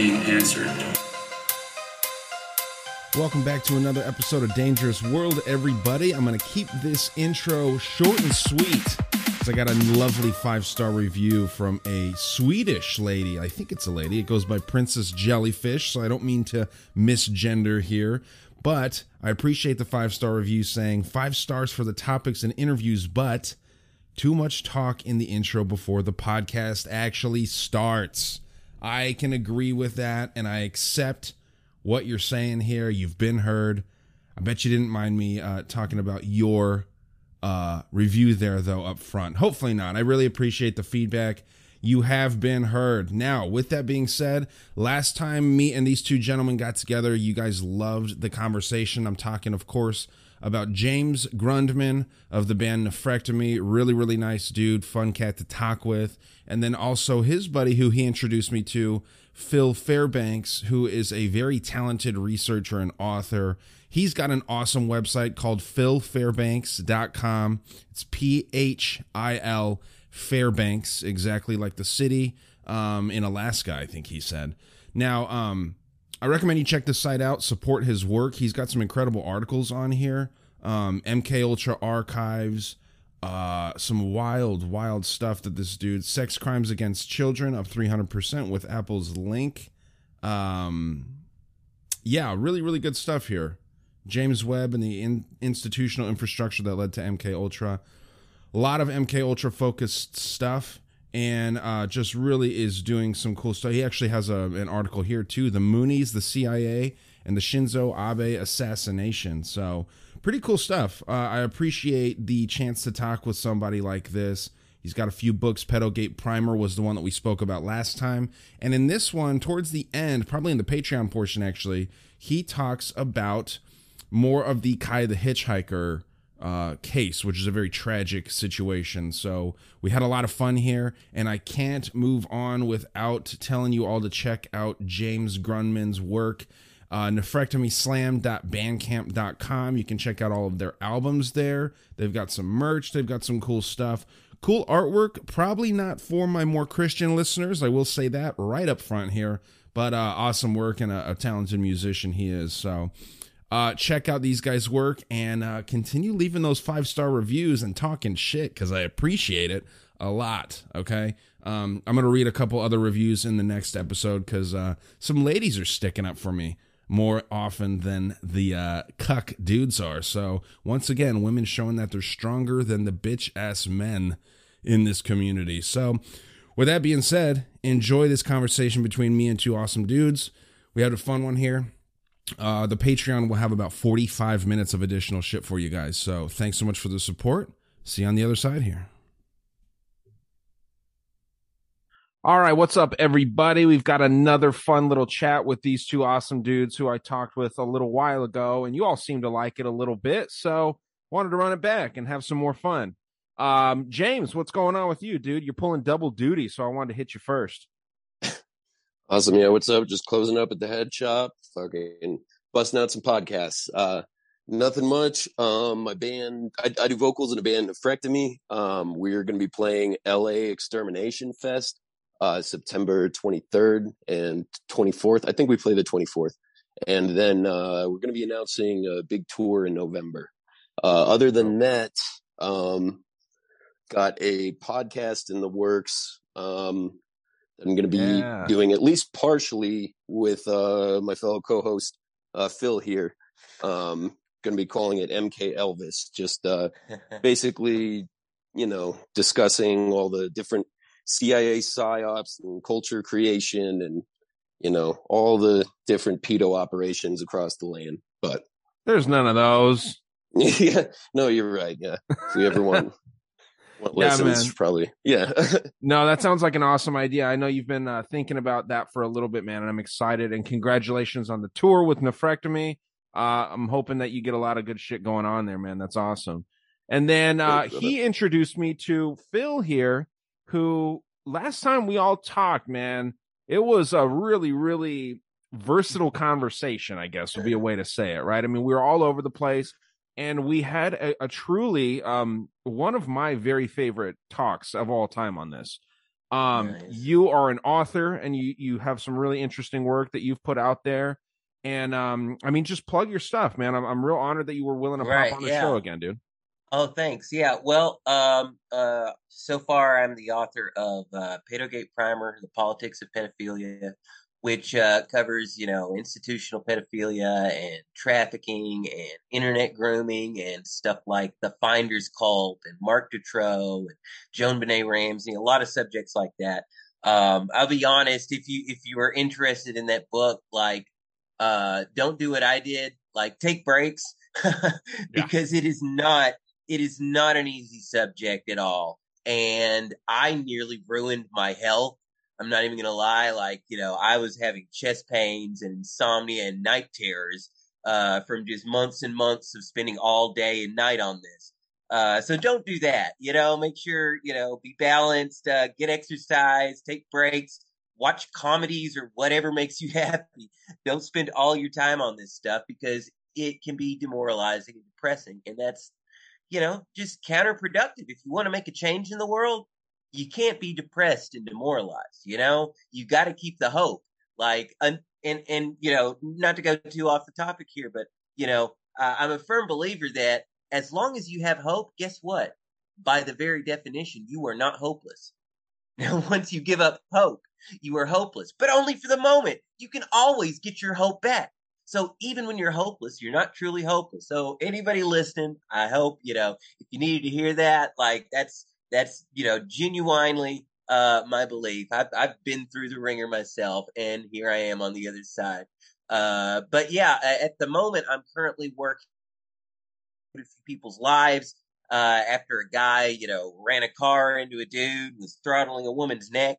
Being answered. Welcome back to another episode of Dangerous World, everybody. I'm going to keep this intro short and sweet because I got a lovely five star review from a Swedish lady. I think it's a lady. It goes by Princess Jellyfish, so I don't mean to misgender here. But I appreciate the five star review saying five stars for the topics and interviews, but too much talk in the intro before the podcast actually starts. I can agree with that, and I accept what you're saying here. You've been heard. I bet you didn't mind me uh, talking about your uh, review there, though, up front. Hopefully not. I really appreciate the feedback. You have been heard. Now, with that being said, last time me and these two gentlemen got together, you guys loved the conversation. I'm talking, of course, about James Grundman of the band Nephrectomy. Really, really nice dude, fun cat to talk with. And then also his buddy, who he introduced me to, Phil Fairbanks, who is a very talented researcher and author. He's got an awesome website called philfairbanks.com. It's P H I L Fairbanks, exactly like the city um, in Alaska, I think he said. Now, um, I recommend you check this site out, support his work. He's got some incredible articles on here. Um, MK Ultra archives, uh, some wild, wild stuff that this dude, sex crimes against children up 300% with Apple's link. Um, yeah, really, really good stuff here. James Webb and the in- institutional infrastructure that led to MK Ultra. A lot of MK Ultra focused stuff and uh, just really is doing some cool stuff. He actually has a, an article here too: the Moonies, the CIA, and the Shinzo Abe assassination. So pretty cool stuff. Uh, I appreciate the chance to talk with somebody like this. He's got a few books. Pedogate Primer was the one that we spoke about last time, and in this one, towards the end, probably in the Patreon portion, actually, he talks about more of the Kai the Hitchhiker uh, case, which is a very tragic situation. So we had a lot of fun here, and I can't move on without telling you all to check out James Grunman's work. Uh, nephrectomyslam.bandcamp.com. You can check out all of their albums there. They've got some merch, they've got some cool stuff. Cool artwork, probably not for my more Christian listeners. I will say that right up front here, but uh, awesome work and a, a talented musician he is. So, uh, check out these guys' work and uh, continue leaving those five star reviews and talking shit because I appreciate it a lot. Okay. Um, I'm going to read a couple other reviews in the next episode because uh, some ladies are sticking up for me more often than the uh, cuck dudes are. So, once again, women showing that they're stronger than the bitch ass men in this community. So, with that being said, enjoy this conversation between me and two awesome dudes. We had a fun one here. Uh, the Patreon will have about 45 minutes of additional shit for you guys. So thanks so much for the support. See you on the other side here. All right, what's up, everybody? We've got another fun little chat with these two awesome dudes who I talked with a little while ago, and you all seem to like it a little bit. So wanted to run it back and have some more fun. Um, James, what's going on with you, dude? You're pulling double duty, so I wanted to hit you first. Awesome. Yeah. What's up? Just closing up at the head shop, fucking busting out some podcasts. Uh, Nothing much. Um, my band, I, I do vocals in a band, Nephrectomy. Um, we're going to be playing LA Extermination Fest, uh, September 23rd and 24th. I think we play the 24th. And then, uh, we're going to be announcing a big tour in November. Uh, other than that, um, got a podcast in the works. Um, I'm going to be Yeah. doing at least partially with, uh, my fellow co-host, uh, Phil here. Um, going to be calling it MK Elvis. Just uh, basically, you know, discussing all the different CIA psyops and culture creation, and you know, all the different pedo operations across the land. But There's none of those. yeah, no, you're right. Yeah, if we ever want, want Yeah, lessons, man. probably. Yeah, No, that sounds like an awesome idea. I know you've been uh, thinking about that for a little bit, man, and I'm excited. And congratulations on the tour with Nephrectomy. Uh, I'm hoping that you get a lot of good shit going on there, man. That's awesome. And then uh, he introduced me to Phil here, who last time we all talked, man, it was a really, really versatile conversation, I guess would be a way to say it, right? I mean, we were all over the place and we had a, a truly um one of my very favorite talks of all time on this. Um Nice. you are an author and you you have some really interesting work that you've put out there. And um I mean just plug your stuff, man. I'm I'm real honored that you were willing to Right, pop on the yeah. show again, dude. Oh, thanks. Yeah. Well, um, uh, so far I'm the author of uh, Pedogate Primer: The Politics of Pedophilia, which uh, covers, you know, institutional pedophilia and trafficking and internet grooming and stuff like the Finders Cult and Marc Dutroux and JonBenét Ramsey, a lot of subjects like that. Um, I'll be honest, if you if you are interested in that book, like, uh, don't do what I did. Like, take breaks because it is not it is not an easy subject at all. And I nearly ruined my health. I'm not even gonna lie. Like, you know, I was having chest pains and insomnia and night terrors, uh, from just months and months of spending all day and night on this. Uh, so don't do that. You know, make sure, you know, be balanced, uh, get exercise, take breaks, watch comedies or whatever makes you happy. Don't spend all your time on this stuff because it can be demoralizing and depressing. And that's, you know, just counterproductive. If you want to make a change in the world, you can't be depressed and demoralized. You know, you got to keep the hope. Like, and, and, and, you know, not to go too off the topic here, but, you know, uh, I'm a firm believer that as long as you have hope, guess what? By the very definition, you are not hopeless. Now, once you give up hope, you are hopeless, but only for the moment. You can always get your hope back. So even when you're hopeless, you're not truly hopeless. So anybody listening, I hope, you know, if you needed to hear that, like that's, that's, you know, genuinely, uh, my belief. I've, I've been through the ringer myself and here I am on the other side. Uh, but yeah, at the moment, I'm currently working a few people's lives. Uh, after a guy, you know, ran a car into a dude, was throttling a woman's neck,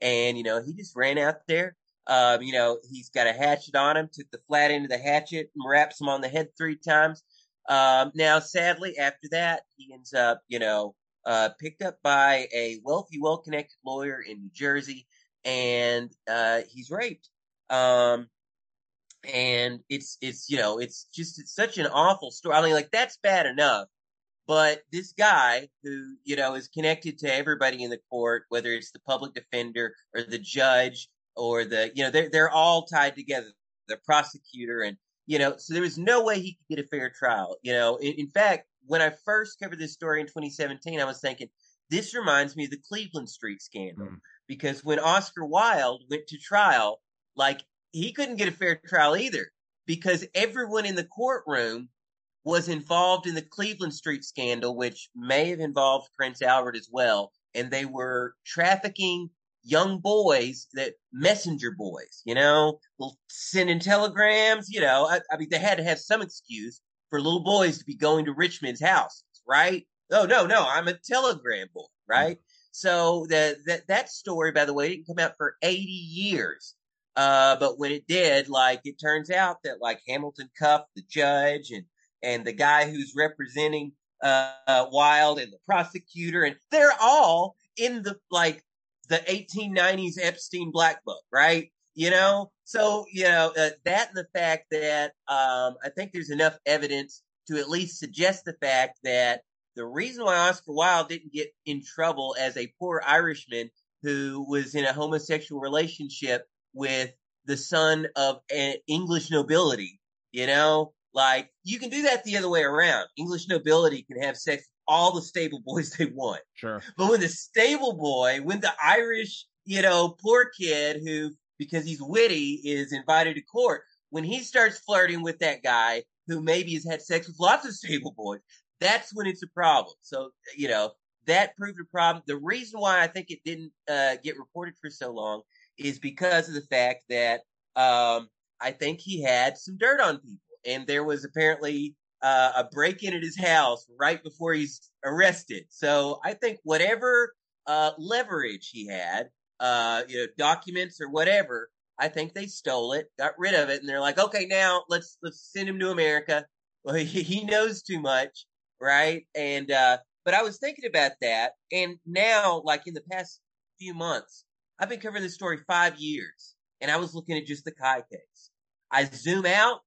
and you know, he just ran out there. Um, you know, he's got a hatchet on him, took the flat end of the hatchet and wraps him on the head three times. Um, now, sadly, after that, he ends up, you know, uh, picked up by a wealthy, well-connected lawyer in New Jersey, and uh, he's raped. Um, and it's it's you know it's just it's such an awful story. I mean, like that's bad enough, but this guy who you know is connected to everybody in the court, whether it's the public defender or the judge or the you know they're they're all tied together. The prosecutor and you know so there was no way he could get a fair trial. You know, in, in fact, when I first covered this story in 2017, I was thinking this reminds me of the Cleveland Street scandal Mm. because when Oscar Wilde went to trial, like he couldn't get a fair trial either because everyone in the courtroom was involved in the Cleveland Street scandal, which may have involved Prince Albert as well. And they were trafficking young boys that messenger boys, you know, sending telegrams, you know, I, I mean, they had to have some excuse for little boys to be going to Richmond's house, right? Oh, no, no, I'm a telegram boy, right? So the, that, that story, by the way, didn't come out for 80 years. Uh, but when it did, like, it turns out that like Hamilton Cuffe, the judge and, and the guy who's representing, uh, uh, Wilde and the prosecutor, and they're all in the, like, the 1890s Epstein Black Book, right? You know, so you know uh, that and the fact that um, I think there's enough evidence to at least suggest the fact that the reason why Oscar Wilde didn't get in trouble as a poor Irishman who was in a homosexual relationship with the son of an English nobility, you know, like you can do that the other way around. English nobility can have sex with all the stable boys they want. Sure. But when the stable boy, when the Irish, you know, poor kid who, because he's witty, is invited to court, when he starts flirting with that guy who maybe has had sex with lots of stable boys, that's when it's a problem. So, you know, that proved a problem. The reason why I think it didn't uh, get reported for so long is because of the fact that um, I think he had some dirt on people. And there was apparently uh, a break in at his house right before he's arrested. So I think whatever uh, leverage he had, uh, you know, documents or whatever, I think they stole it, got rid of it, and they're like, okay, now let's let's send him to America. Well, he, he knows too much, right? And uh, but I was thinking about that, and now, like in the past few months, I've been covering this story five years, and I was looking at just the Kai case. I zoom out,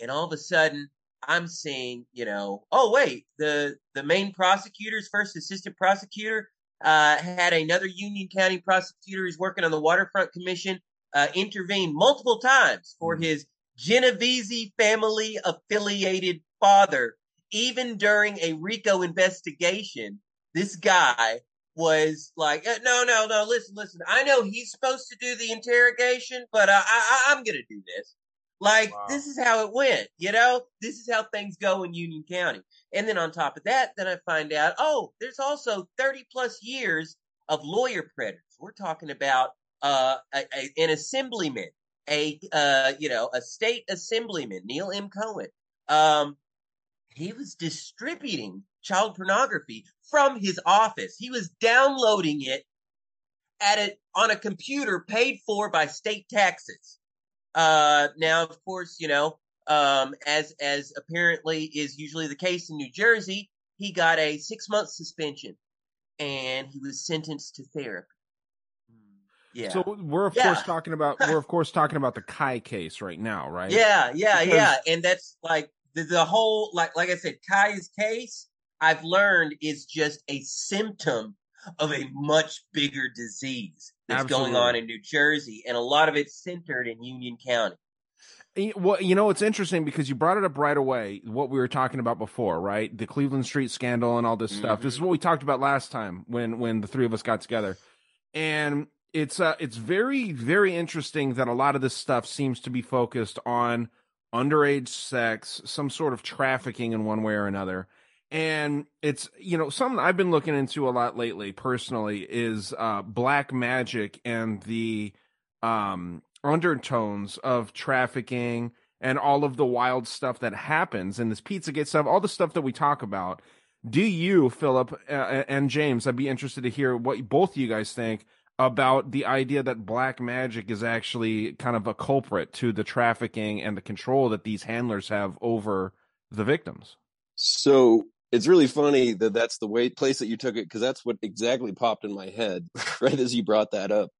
and all of a sudden, I'm seeing, you know, oh wait, the the main prosecutor's first assistant prosecutor uh, had another Union County prosecutor who's working on the Waterfront Commission uh, intervene multiple times for mm-hmm. his Genovese family affiliated father. Even during a RICO investigation, this guy was like, uh, no, no, no, listen, listen. I know he's supposed to do the interrogation, but uh, I, I, I'm going to do this. Like, wow. this is how it went, you know? This is how things go in Union County. And then on top of that, then I find out, oh, there's also 30 plus years of lawyer predators. We're talking about uh, a, a, an assemblyman, a uh, you know, a state assemblyman, Neil M. Cohen. Um, he was distributing child pornography from his office. He was downloading it at it on a computer paid for by state taxes. Uh, now, of course, you know, um, as as apparently is usually the case in New Jersey, he got a six month suspension, and he was sentenced to therapy. Yeah. So we're of yeah. course talking about we're of course talking about the Kai case right now, right? Yeah, yeah, because... yeah. And that's like the, the whole like like I said, Kai's case I've learned is just a symptom of a much bigger disease that's Absolutely. going on in New Jersey, and a lot of it's centered in Union County. Well, you know, it's interesting because you brought it up right away. What we were talking about before, right? The Cleveland Street scandal and all this mm-hmm. stuff. This is mm-hmm. what we talked about last time when when the three of us got together, and it's uh, it's very very interesting that a lot of this stuff seems to be focused on underage sex, some sort of trafficking in one way or another and it's you know something I've been looking into a lot lately personally is uh, black magic and the um, undertones of trafficking and all of the wild stuff that happens in this pizza Pizzagate stuff, all the stuff that we talk about. Do you, Philip uh, and James? I'd be interested to hear what both you guys think about the idea that black magic is actually kind of a culprit to the trafficking and the control that these handlers have over the victims. So it's really funny that that's the way place that you took it because that's what exactly popped in my head right as you brought that up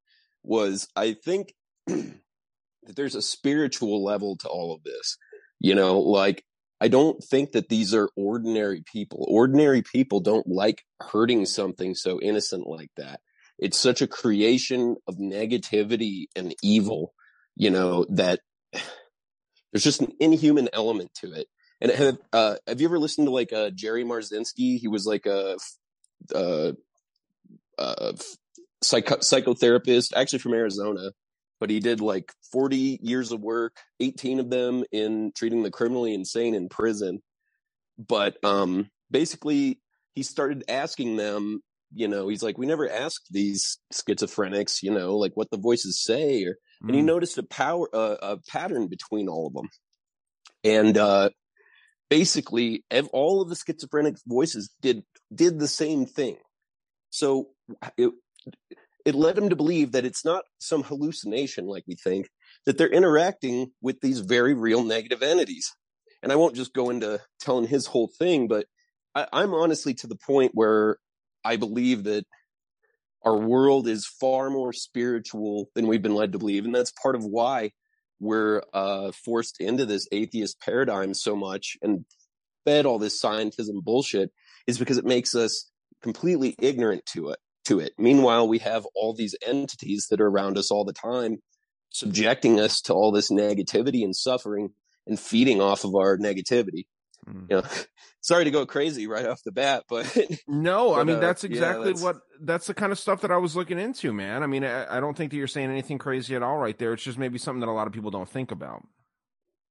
was I think that there's a spiritual level to all of this. You know, like I don't think that these are ordinary people. Ordinary people don't like hurting something so innocent like that. It's such a creation of negativity and evil, you know, that there's just an inhuman element to it. And have uh, have you ever listened to like uh, Jerry Marzinsky? He was like a, a, a psycho- psychotherapist, actually from Arizona, but he did like 40 years of work, 18 of them in treating the criminally insane in prison. But um, basically, he started asking them. You know, he's like, we never asked these schizophrenics, you know, like what the voices say, or, mm. and he mm. noticed a power, uh, a pattern between all of them. And uh, basically all of the schizophrenic voices did did the same thing. So it it led him to believe that it's not some hallucination like we think that they're interacting with these very real negative entities. And i won't just go into telling his whole thing but I, i'm honestly to the point where i believe that our world is far more spiritual than we've been led to believe. And that's part of why we're uh, forced into this atheist paradigm so much, and fed all this scientism bullshit is because it makes us completely ignorant to it to it. Meanwhile, we have all these entities that are around us all the time, subjecting us to all this negativity and suffering and feeding off of our negativity. Mm. You know, sorry to go crazy right off the bat, but No, I mean uh, that's yeah, exactly that's- what that's the kind of stuff that I was looking into, man. I mean, I, I don't think that you're saying anything crazy at all right there. It's just maybe something that a lot of people don't think about.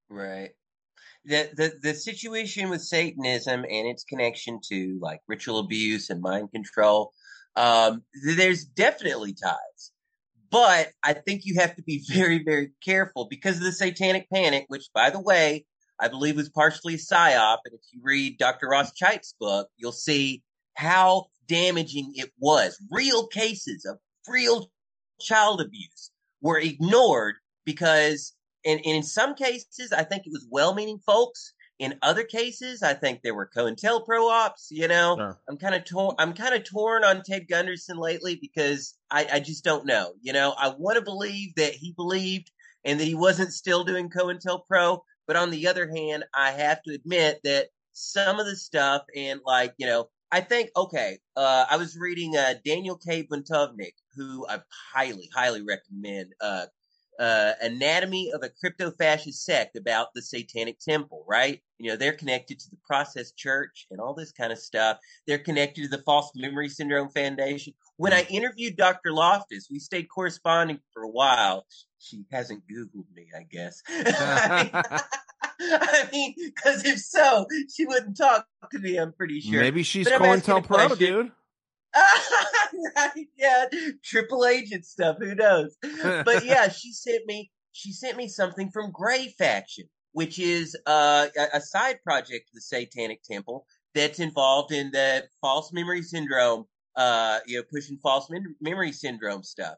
Right. The, the the situation with Satanism and its connection to like ritual abuse and mind control, um, there's definitely ties. But I think you have to be very, very careful because of the satanic panic, which by the way, I believe it was partially a psyop. And if you read Dr. Ross Cheit's book, you'll see how damaging it was. Real cases of real child abuse were ignored because and, and in some cases, I think it was well-meaning folks. In other cases, I think there were COINTELPRO ops. You know, Sure. I'm kind of torn. I'm kind of torn on Ted Gunderson lately because I, I just don't know. You know, I want to believe that he believed and that he wasn't still doing COINTELPRO, but on the other hand, I have to admit that some of the stuff and like you know, I think okay. Uh, I was reading uh, Daniel K. Buntovnik, who I highly, highly recommend. Uh, uh, Anatomy of a Crypto Fascist Sect about the Satanic Temple, right? You know, they're connected to the Process Church and all this kind of stuff. They're connected to the False Memory Syndrome Foundation. When I interviewed Dr. Loftus, we stayed corresponding for a while. She hasn't Googled me, I guess. I mean, because if so, she wouldn't talk to me, I'm pretty sure. Maybe she's asking a COINTELPRO, dude. yeah, triple agent stuff. Who knows? But yeah, she sent me. She sent me something from Gray Faction, which is uh, a, a side project of the Satanic Temple that's involved in the false memory syndrome. Uh, you know, pushing false mem- memory syndrome stuff.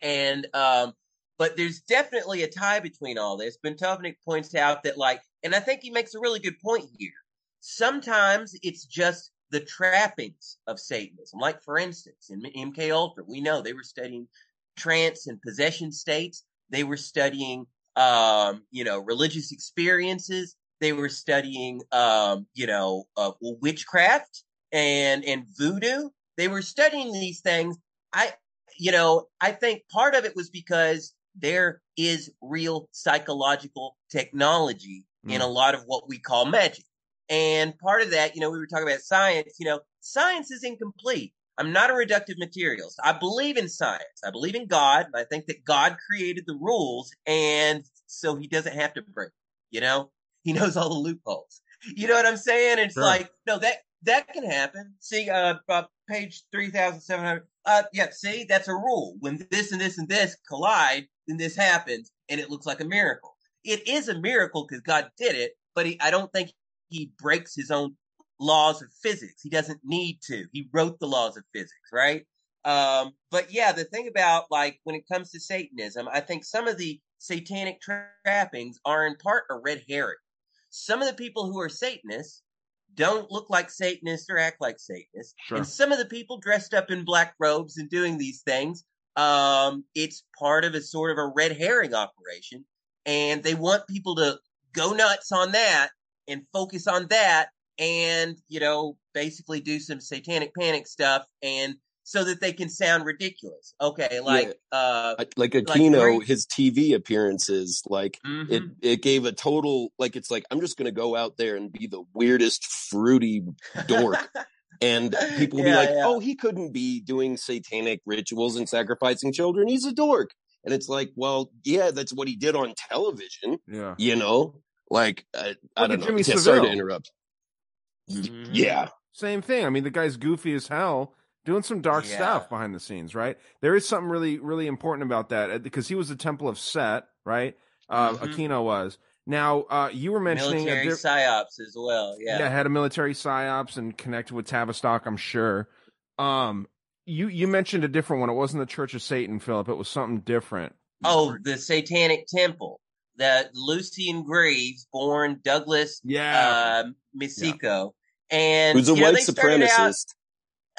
And um, but there's definitely a tie between all this. Bentovnik points out that like, and I think he makes a really good point here. Sometimes it's just the trappings of Satanism. Like for instance, in MK Ultra, we know they were studying trance and possession states. They were studying, um, you know, religious experiences. They were studying, um, you know, uh, witchcraft and and voodoo. They were studying these things. I, you know, I think part of it was because there is real psychological technology in a lot of what we call magic. And part of that, you know, we were talking about science, you know, science is incomplete. I'm not a reductive materialist. I believe in science. I believe in God. And I think that God created the rules. And so he doesn't have to break, you know, he knows all the loopholes. You know what I'm saying? It's Sure. like, no, that, that can happen. See, uh, uh page 3700. Uh, yeah, see, that's a rule. When this and this and this collide, then this happens and it looks like a miracle. It is a miracle because God did it, but he, I don't think he breaks his own laws of physics. He doesn't need to. He wrote the laws of physics, right? Um, but yeah, the thing about like when it comes to Satanism, I think some of the satanic trappings are in part a red herring. Some of the people who are Satanists don't look like Satanists or act like Satanists. Sure. And some of the people dressed up in black robes and doing these things, um, it's part of a sort of a red herring operation. And they want people to go nuts on that and focus on that and, you know, basically do some satanic panic stuff and so that they can sound ridiculous. Okay, like uh like Like Aquino, Gray- his TV appearances, like it, mhm. it gave a total, like, it's like, I'm just going to go out there and be the weirdest, fruity dork. And people will be like, yeah. oh, he couldn't be doing satanic rituals and sacrificing children. He's a dork. And it's like, well, yeah, that's what he did on television, Yeah. you know? Like, I, I don't know. Jimmy Yeah, sorry to Savile. interrupt. Mhm. Yeah. Same thing. I mean, the guy's goofy as hell, doing some dark Yeah. stuff behind the scenes, right? There is something really, really important about that uh, because he was the Temple of Set, right? Uh, Mhm. Aquino was. Now, uh, you were mentioning a military diff- psyops as well. Yeah. yeah, had a military psyops and connected with Tavistock, I'm sure. Um, you you mentioned a different one. It wasn't the Church of Satan, Philip. It was something different. Oh, the Satanic Temple. That Lucien Greaves, born Douglas Yeah. uh, Misico, and Who's a you know, white out- supremacist.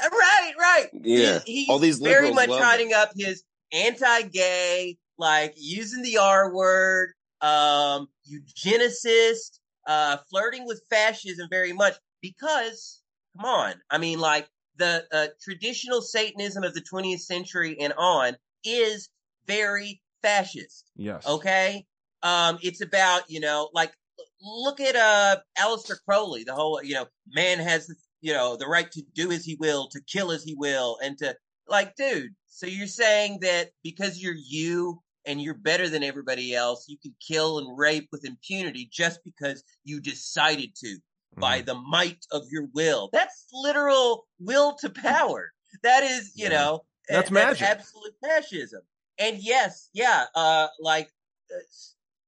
Uh, right, right. Yeah. He- he's All these very much love hiding up his anti-gay, like using the R word, um, eugenicist, uh, flirting with fascism very much because, come on, I mean, like the uh, traditional Satanism of the 20th century and on is very fascist. Yes. Okay. Um, it's about, you know, like look at, uh, Aleister Crowley, the whole, you know, man has, you know, the right to do as he will, to kill as he will, and to, like, dude, so you're saying that because you're you and you're better than everybody else, you can kill and rape with impunity just because you decided to by Mhm. the might of your will. That's literal will to power. That is, you Yeah. know, a- That's magic. absolute fascism. And yes, yeah, uh, like, uh,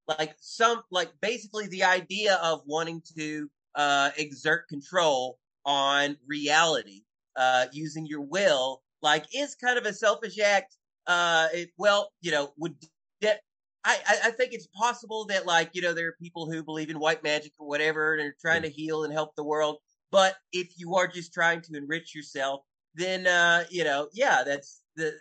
like some, like basically the idea of wanting to uh, exert control on reality uh, using your will, like, is kind of a selfish act. Uh, it, well, you know, would de- I, I, I think it's possible that like, you know, there are people who believe in white magic or whatever and are trying to heal and help the world. But if you are just trying to enrich yourself, then, uh, you know, yeah, that's the,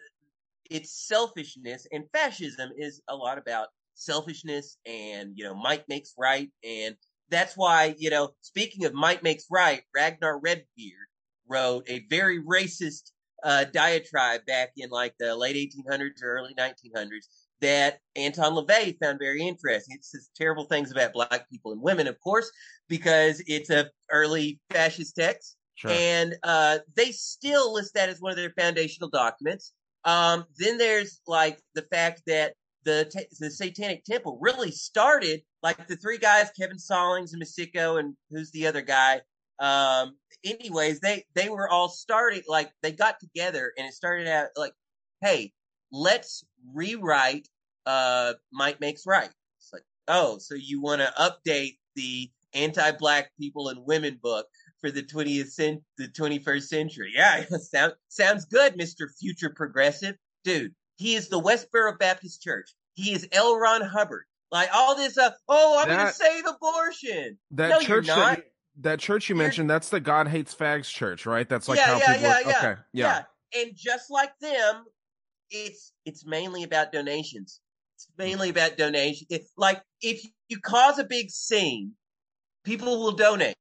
it's selfishness and fascism is a lot about selfishness and, you know, might makes right. And that's why, you know, speaking of might makes right, Ragnar Redbeard wrote a very racist, uh, diatribe back in like the late 1800s or early 1900s that Anton LaVey found very interesting. It says terrible things about black people and women, of course, because it's a early fascist text. Sure. And uh, they still list that as one of their foundational documents. Um, then there's like the fact that the t- the Satanic Temple really started like the three guys, Kevin Stallings and Masiko, and who's the other guy? Um, anyways, they they were all starting like they got together and it started out like, hey, let's rewrite uh Might Makes Right. It's like, oh, so you want to update the anti-black people and women book for the 20th cent- the 21st century. Yeah, sound, sounds good, Mr. Future Progressive. Dude, he is the Westboro Baptist Church. He is L. Ron Hubbard. Like all this, uh, oh, I'm going to save abortion. That no, church you're not. you, that church you You're- mentioned, that's the God Hates Fags church, right? That's like yeah, how yeah, people yeah, yeah, Okay. Yeah. And just like them, it's it's mainly about donations. It's mainly about donation. It, like if you cause a big scene, people will donate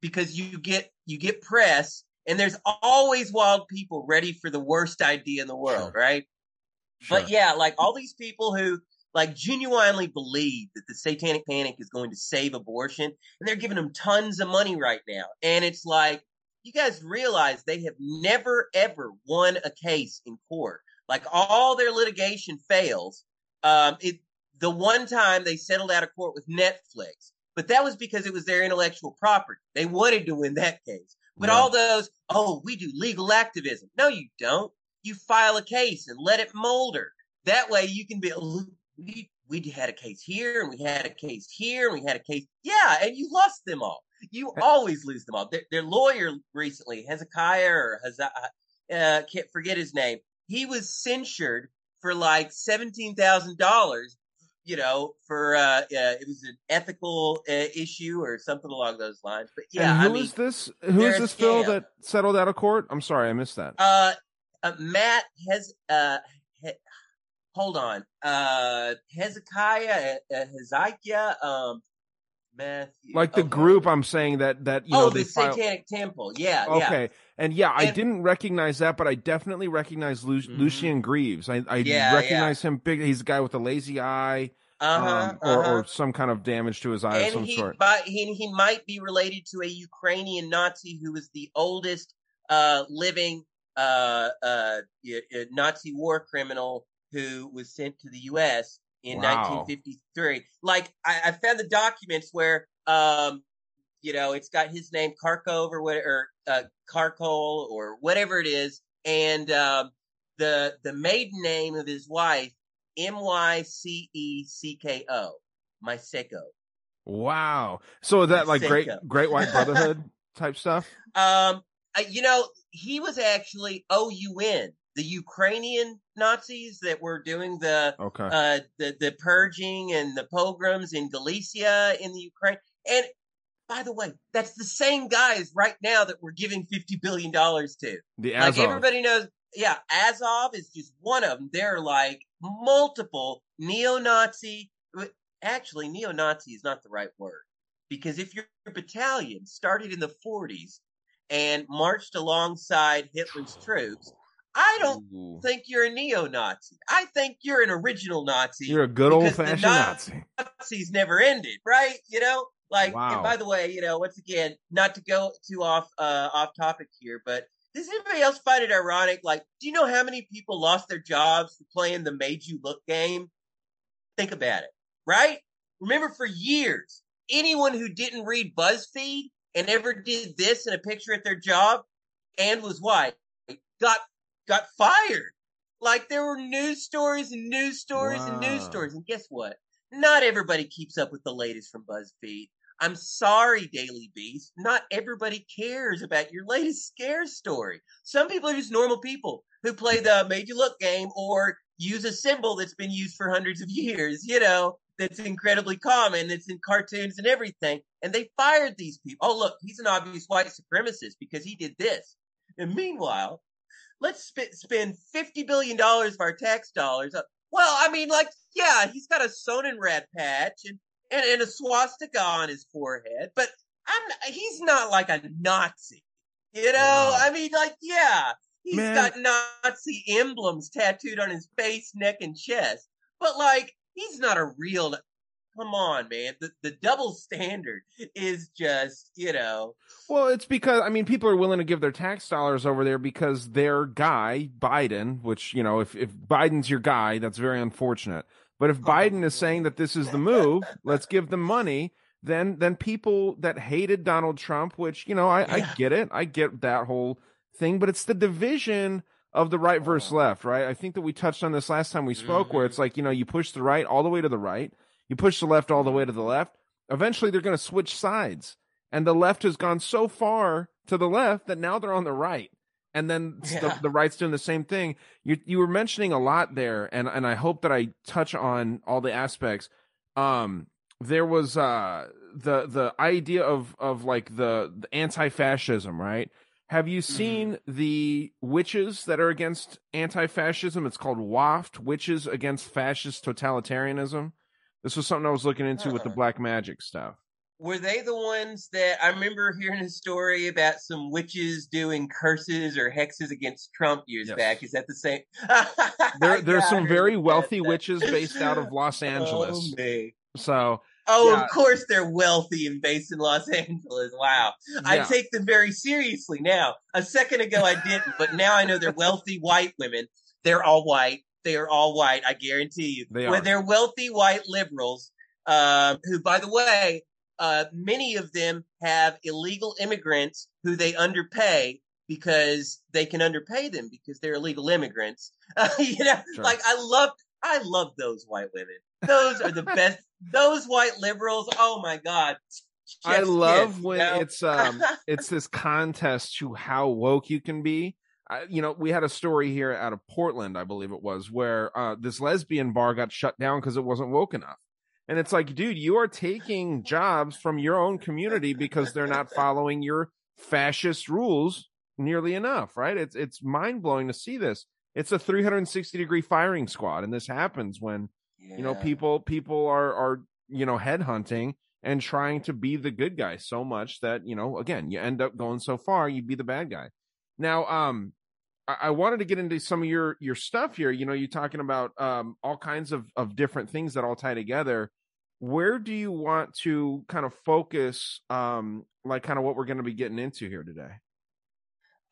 because you get you get press, and there's always wild people ready for the worst idea in the world, Sure. right? Sure. But yeah, like all these people who like genuinely believe that the satanic panic is going to save abortion, and they're giving them tons of money right now. And it's like, you guys realize they have never ever won a case in court. Like all their litigation fails. Um, it the one time they settled out of court with Netflix, but that was because it was their intellectual property. They wanted to win that case. But Yeah. all those, oh, we do legal activism. No, you don't. You file a case and let it molder. That way you can be, "Look, we, we had a case here and we had a case here and we had a case. Yeah. And you lost them all. You always lose them all. Their, their lawyer recently, Hezekiah or Heza, uh, can't forget his name. He was censured for like $17,000 you know, for uh, uh, it was an ethical uh, issue or something along those lines. But yeah, and who I mean, is this? Who is this Phil that settled out of court? I'm sorry, I missed that. uh, uh, Matt has uh, he, hold on, uh, Hezekiah, uh, uh, Hezekiah, um, Matthew, like the okay. group, I'm saying that that you oh, know the. Satanic Temple. Yeah, yeah. Okay, and yeah, I And- didn't recognize that, but I definitely recognize Lu- Mhm. Lucien Greaves. I, I Yeah, recognize him big. He's the guy with the lazy eye, Uh huh. um, or, or some kind of damage to his eye of some he, sort. By, he he might be related to a Ukrainian Nazi who is the oldest uh, living uh, uh, y- uh, Nazi war criminal who was sent to the U.S. in Wow. 1953. Like I, I found the documents where um, you know it's got his name Karkov or whatever, or uh, Karkol or whatever it is, and um, the the maiden name of his wife M Y C E C K O, Myseko. Wow. So that like great Great White Brotherhood type stuff. Um, uh, you know, he was actually OUN, the Ukrainian Nazis that were doing the Okay. uh the the purging and the pogroms in Galicia in the Ukraine. And by the way, that's the same guys right now that we're giving fifty billion dollars to. the Like everybody knows, yeah, Azov is just one of them. There are like multiple neo-Nazi. Actually, neo-Nazi is not the right word. because if your battalion started in the 40s and marched alongside Hitler's troops, I don't Ooh. think you're a neo-Nazi. I think you're an original Nazi. You're a good old-fashioned Nazi- Nazi. Nazis never ended, right? You know, like. Wow. And by the way, you know, once again, not to go too off uh, off topic here, but does anybody else find it ironic? Like, do you know how many people lost their jobs for playing the "Made You Look" game? Think about it, right? Remember, for years, anyone who didn't read BuzzFeed and ever did this in a picture at their job and was white got got fired. Like there were news stories and news stories and news stories. And guess what? Not everybody keeps up with the latest from BuzzFeed. I'm sorry, Daily Beast. Not everybody cares about your latest scare story. Some people are just normal people who play the made you look game or use a symbol that's been used for hundreds of years, you know, that's incredibly common, It's in cartoons and everything. And they fired these people. Oh, look, he's an obvious white supremacist because he did this. And meanwhile, let's sp- spend $50 billion of our tax dollars. Well, I mean, like, yeah, he's got a Sonnenrad patch and, and, and a swastika on his forehead, but I'm, he's not like a Nazi. You know, Wow. I mean, like, yeah, he's Man. got Nazi emblems tattooed on his face, neck, and chest, but like, he's not a real. Come on, man. The the double standard is just, you know, Well, it's because I mean people are willing to give their tax dollars over there because their guy Biden, which you know, if if Biden's your guy, that's very unfortunate. But if uh-huh. Biden is saying that this is the move, let's give them money. Then then people that hated Donald Trump, which you know I, I get it, I get that whole thing, but it's the division of the right versus left, right? I think that we touched on this last time we spoke, where it's like you know you push the right all the way to the right, you push the left all the way to the left. Eventually, they're going to switch sides. And the left has gone so far to the left that now they're on the right. And then Yeah. the, the right's doing the same thing. You you were mentioning a lot there and and i hope that i touch on all the aspects. Um there was uh the the idea of of like the, the anti-fascism right have you seen mm-hmm. the witches that are against anti-fascism it's called waft witches against fascist totalitarianism this was something i was looking into with the Uh-uh. black magic stuff were they the ones that I remember hearing a story about some witches doing curses or hexes against Trump years Yes. back? Is that the same? there, there's some very wealthy witches based out of Los oh, Angeles. Oh. So Oh, Yeah. of course they're wealthy and based in Los Angeles. Wow. I take them very seriously now. A second ago I didn't, but now I know they're wealthy white women. They're all white. They are all white. I guarantee you. They Well, are. They're wealthy white liberals, um, who, by the way, uh, many of them have illegal immigrants who they underpay because they can underpay them because they're illegal immigrants. Uh, you know, Sure. like I love, I love those white women. Those are the best. Those white liberals. Oh my god. I love you when know? it's um it's this contest to how woke you can be. I, you know, we had a story here out of Portland, I believe it was, where uh, this lesbian bar got shut down because it wasn't woke enough. And it's like, dude, you are taking jobs from your own community because they're not following your fascist rules nearly enough, right? It's it's mind blowing to see this. It's a 360 degree firing squad, and this happens when you know people people are are you know headhunting and trying to be the good guy so much that you know again you end up going so far you'd be the bad guy now um I, I wanted to get into some of your your stuff here you know you're talking about um all kinds of of different things that all tie together where do you want to kind of focus um like kind of what we're going to be getting into here today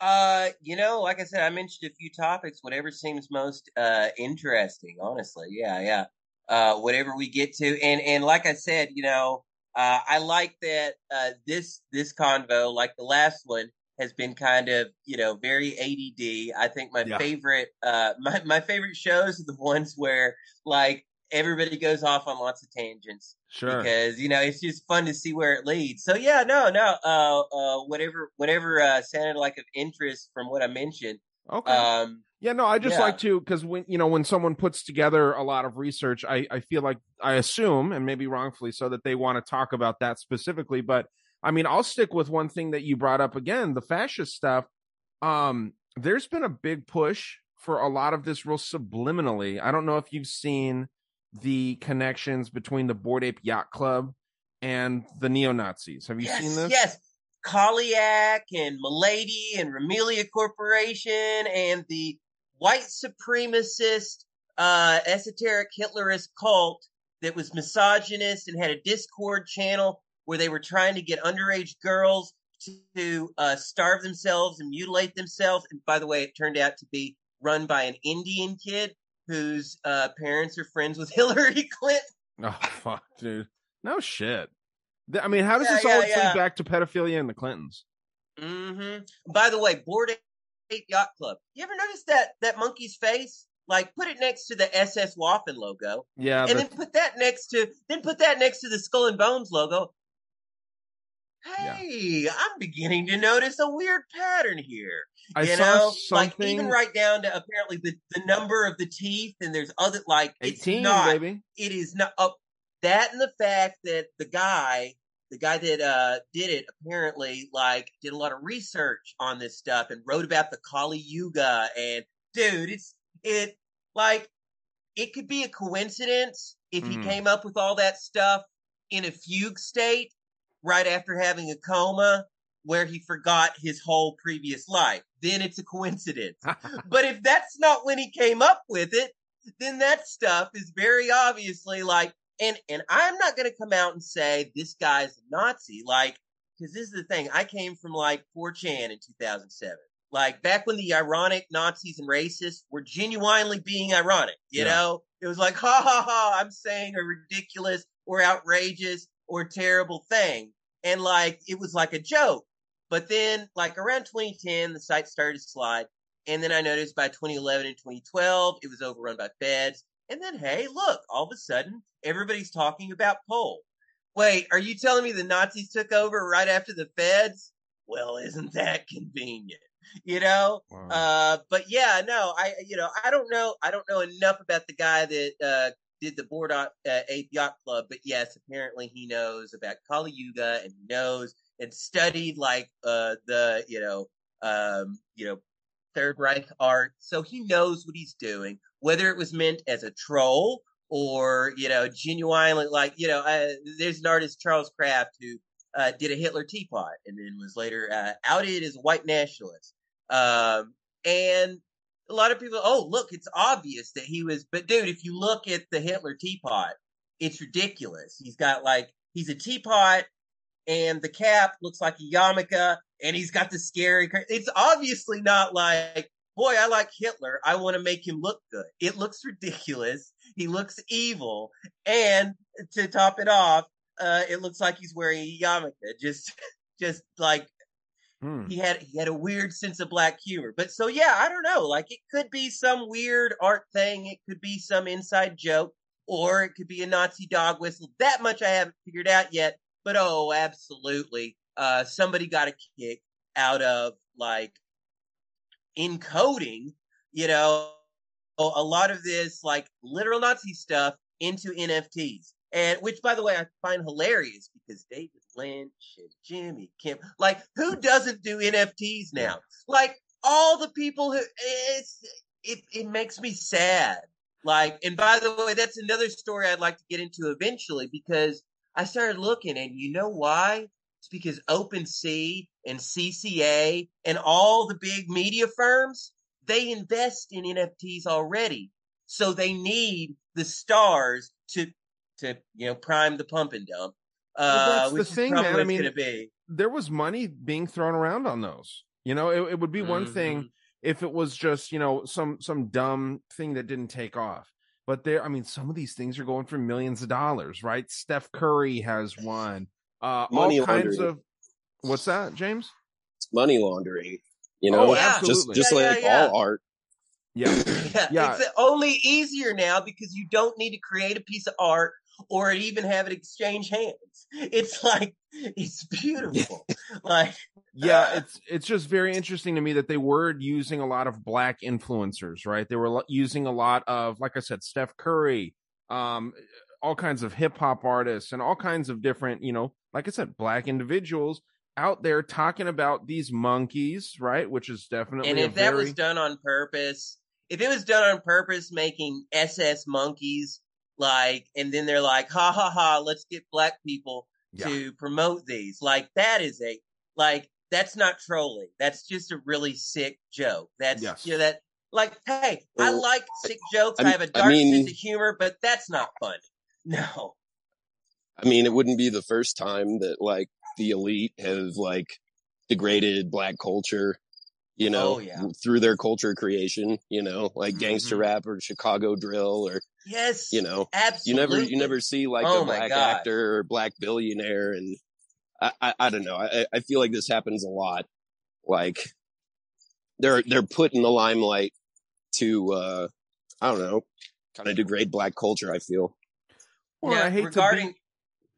Uh, you know, like I said, I mentioned a few topics. Whatever seems most uh interesting, honestly. Yeah, yeah. Uh, whatever we get to, and and like I said, you know, uh, I like that uh this this convo, like the last one, has been kind of you know very ADD. I think my Yeah. favorite uh my my favorite shows are the ones where like everybody goes off on lots of tangents sure because you know it's just fun to see where it leads. So yeah, no, no, uh, uh, whatever, whatever uh, sounded like of interest from what I mentioned. Okay Um, Yeah, no, I just Yeah. like to because when you know when someone puts together a lot of research, I I feel like I assume and maybe wrongfully so that they want to talk about that specifically. But I mean, I'll stick with one thing that you brought up again, the fascist stuff. Um, there's been a big push for a lot of this real subliminally. I don't know if you've seen the connections between the Bored Ape Yacht Club and the neo Nazis. Have you yes, seen this? Yes. Kaliak and Milady and Remilia Corporation and the white supremacist, uh, esoteric Hitlerist cult that was misogynist and had a Discord channel where they were trying to get underage girls to uh, starve themselves and mutilate themselves. And by the way, it turned out to be run by an Indian kid whose uh, parents are friends with Hillary Clinton. Oh fuck, dude. No shit. I mean, how does Yeah, this yeah, all yeah. lead back to pedophilia and the Clintons? hmm By the way, Bored Ape Yacht Club. You ever notice that that monkey's face? Like, put it next to the SS Waffen logo, Yeah, and but then put that next to then put that next to the Skull and Bones logo. Yeah. Hey, I'm beginning to notice a weird pattern here. I you saw know, like something. even right down to apparently the, the number of the teeth, and there's other like it's Eighteen, not baby. it is not up that and the fact that the guy the guy that uh did it apparently like did a lot of research on this stuff and wrote about the kali yuga and dude it's it like it could be a coincidence if he came up with all that stuff in a fugue state right after having a coma where he forgot his whole previous life. Then it's a coincidence. But if that's not when he came up with it then that stuff is very obviously like and and I'm not going to come out and say this guy's a Nazi like because this is the thing I came from like 4chan in 2007 like back when the ironic Nazis and racists were genuinely being ironic you Yeah. know? It was like ha ha ha I'm saying a ridiculous or outrageous or terrible thing. And like it was like a joke. But then like around 2010 the site started to slide. And then I noticed by 2011 and 2012 it was overrun by feds and then, hey, look, all of a sudden, everybody's talking about Pole. Wait, are you telling me the Nazis took over right after the feds? Well, isn't that convenient? You know? Wow. Uh, but yeah, no, I, you know, I don't know, I don't know enough about the guy that, uh, did the Bored on uh, Ape Yacht Club, but yes, apparently he knows about Kali Yuga and knows and studied like, uh, the, you know, um, you know, Third Reich art. So he knows what he's doing, whether it was meant as a troll or, you know, genuinely like, you know, uh, there's an artist, Charles Krafft, who uh, did a Hitler teapot and then was later uh, outed as a white nationalist. Um, and a lot of people, oh, look, it's obvious that he was, but dude, if you look at the Hitler teapot, it's ridiculous. He's got like, he's a teapot and the cap looks like a yarmulke and he's got the scary, it's obviously not like, boy, I like Hitler. I want to make him look good. It looks ridiculous. He looks evil. And to top it off, uh, it looks like he's wearing a yarmulke. Just, just like Hmm. he had he had a weird sense of black humor. But so yeah, I don't know. Like it could be some weird art thing. It could be some inside joke, or it could be a Nazi dog whistle. That much I haven't figured out yet. But oh, absolutely. Uh, somebody got a kick out of like encoding, you know, a lot of this like literal Nazi stuff into NFTs. And which, by the way, I find hilarious because David Lynch and Jimmy Kim, like, who hmm. doesn't do NFTs now? Like, all the people who, it's, it, it makes me sad. Like, and by the way, that's another story I'd like to get into eventually because I started looking and you know why? It's because OpenSea and CAA and all the big media firms, they invest in NFTs already. So they need the stars to, to, you know, prime the pump and dump. Uh, Well, that's the thing, man. I mean. There was money being thrown around on those. You know, it, it would be one Mhm. thing if it was just you know some some dumb thing that didn't take off. But there, I mean, some of these things are going for millions of dollars, right? Steph Curry has one. Uh, Money all kinds laundering. of what's that, James? It's money laundering. You know, Oh, Yeah. just just Yeah, yeah, like yeah. all art. Yeah, Yeah, Yeah. it's only easier now because you don't need to create a piece of art or even have it exchange hands. It's like it's beautiful. like yeah. It's it's just very interesting to me that they were using a lot of black influencers, right? They were using a lot of, like I said, Steph Curry, um, all kinds of hip hop artists, and all kinds of different, you know, like I said, black individuals out there talking about these monkeys, right? Which is definitely and a if that very was done on purpose, if it was done on purpose making SS monkeys like and then they're like ha ha ha let's get black people Yeah. to promote these. Like that is a like that's not trolling. That's just a really sick joke. That's Yes. you know that like hey, I like sick jokes. I- I have a dark mean- sense of humor, but that's not funny. No. I mean, it wouldn't be the first time that like the elite have like degraded black culture, you know, Oh, yeah. through their culture creation, you know, like gangster Mhm. rap or Chicago drill or, Yes. you know, absolutely. you never, you never see like Oh a black God. actor or black billionaire. And I, I, I don't know. I, I feel like this happens a lot. Like they're, they're put in the limelight to, uh, I don't know, kind of degrade black culture. I feel. Well, Now, I hate regarding to be.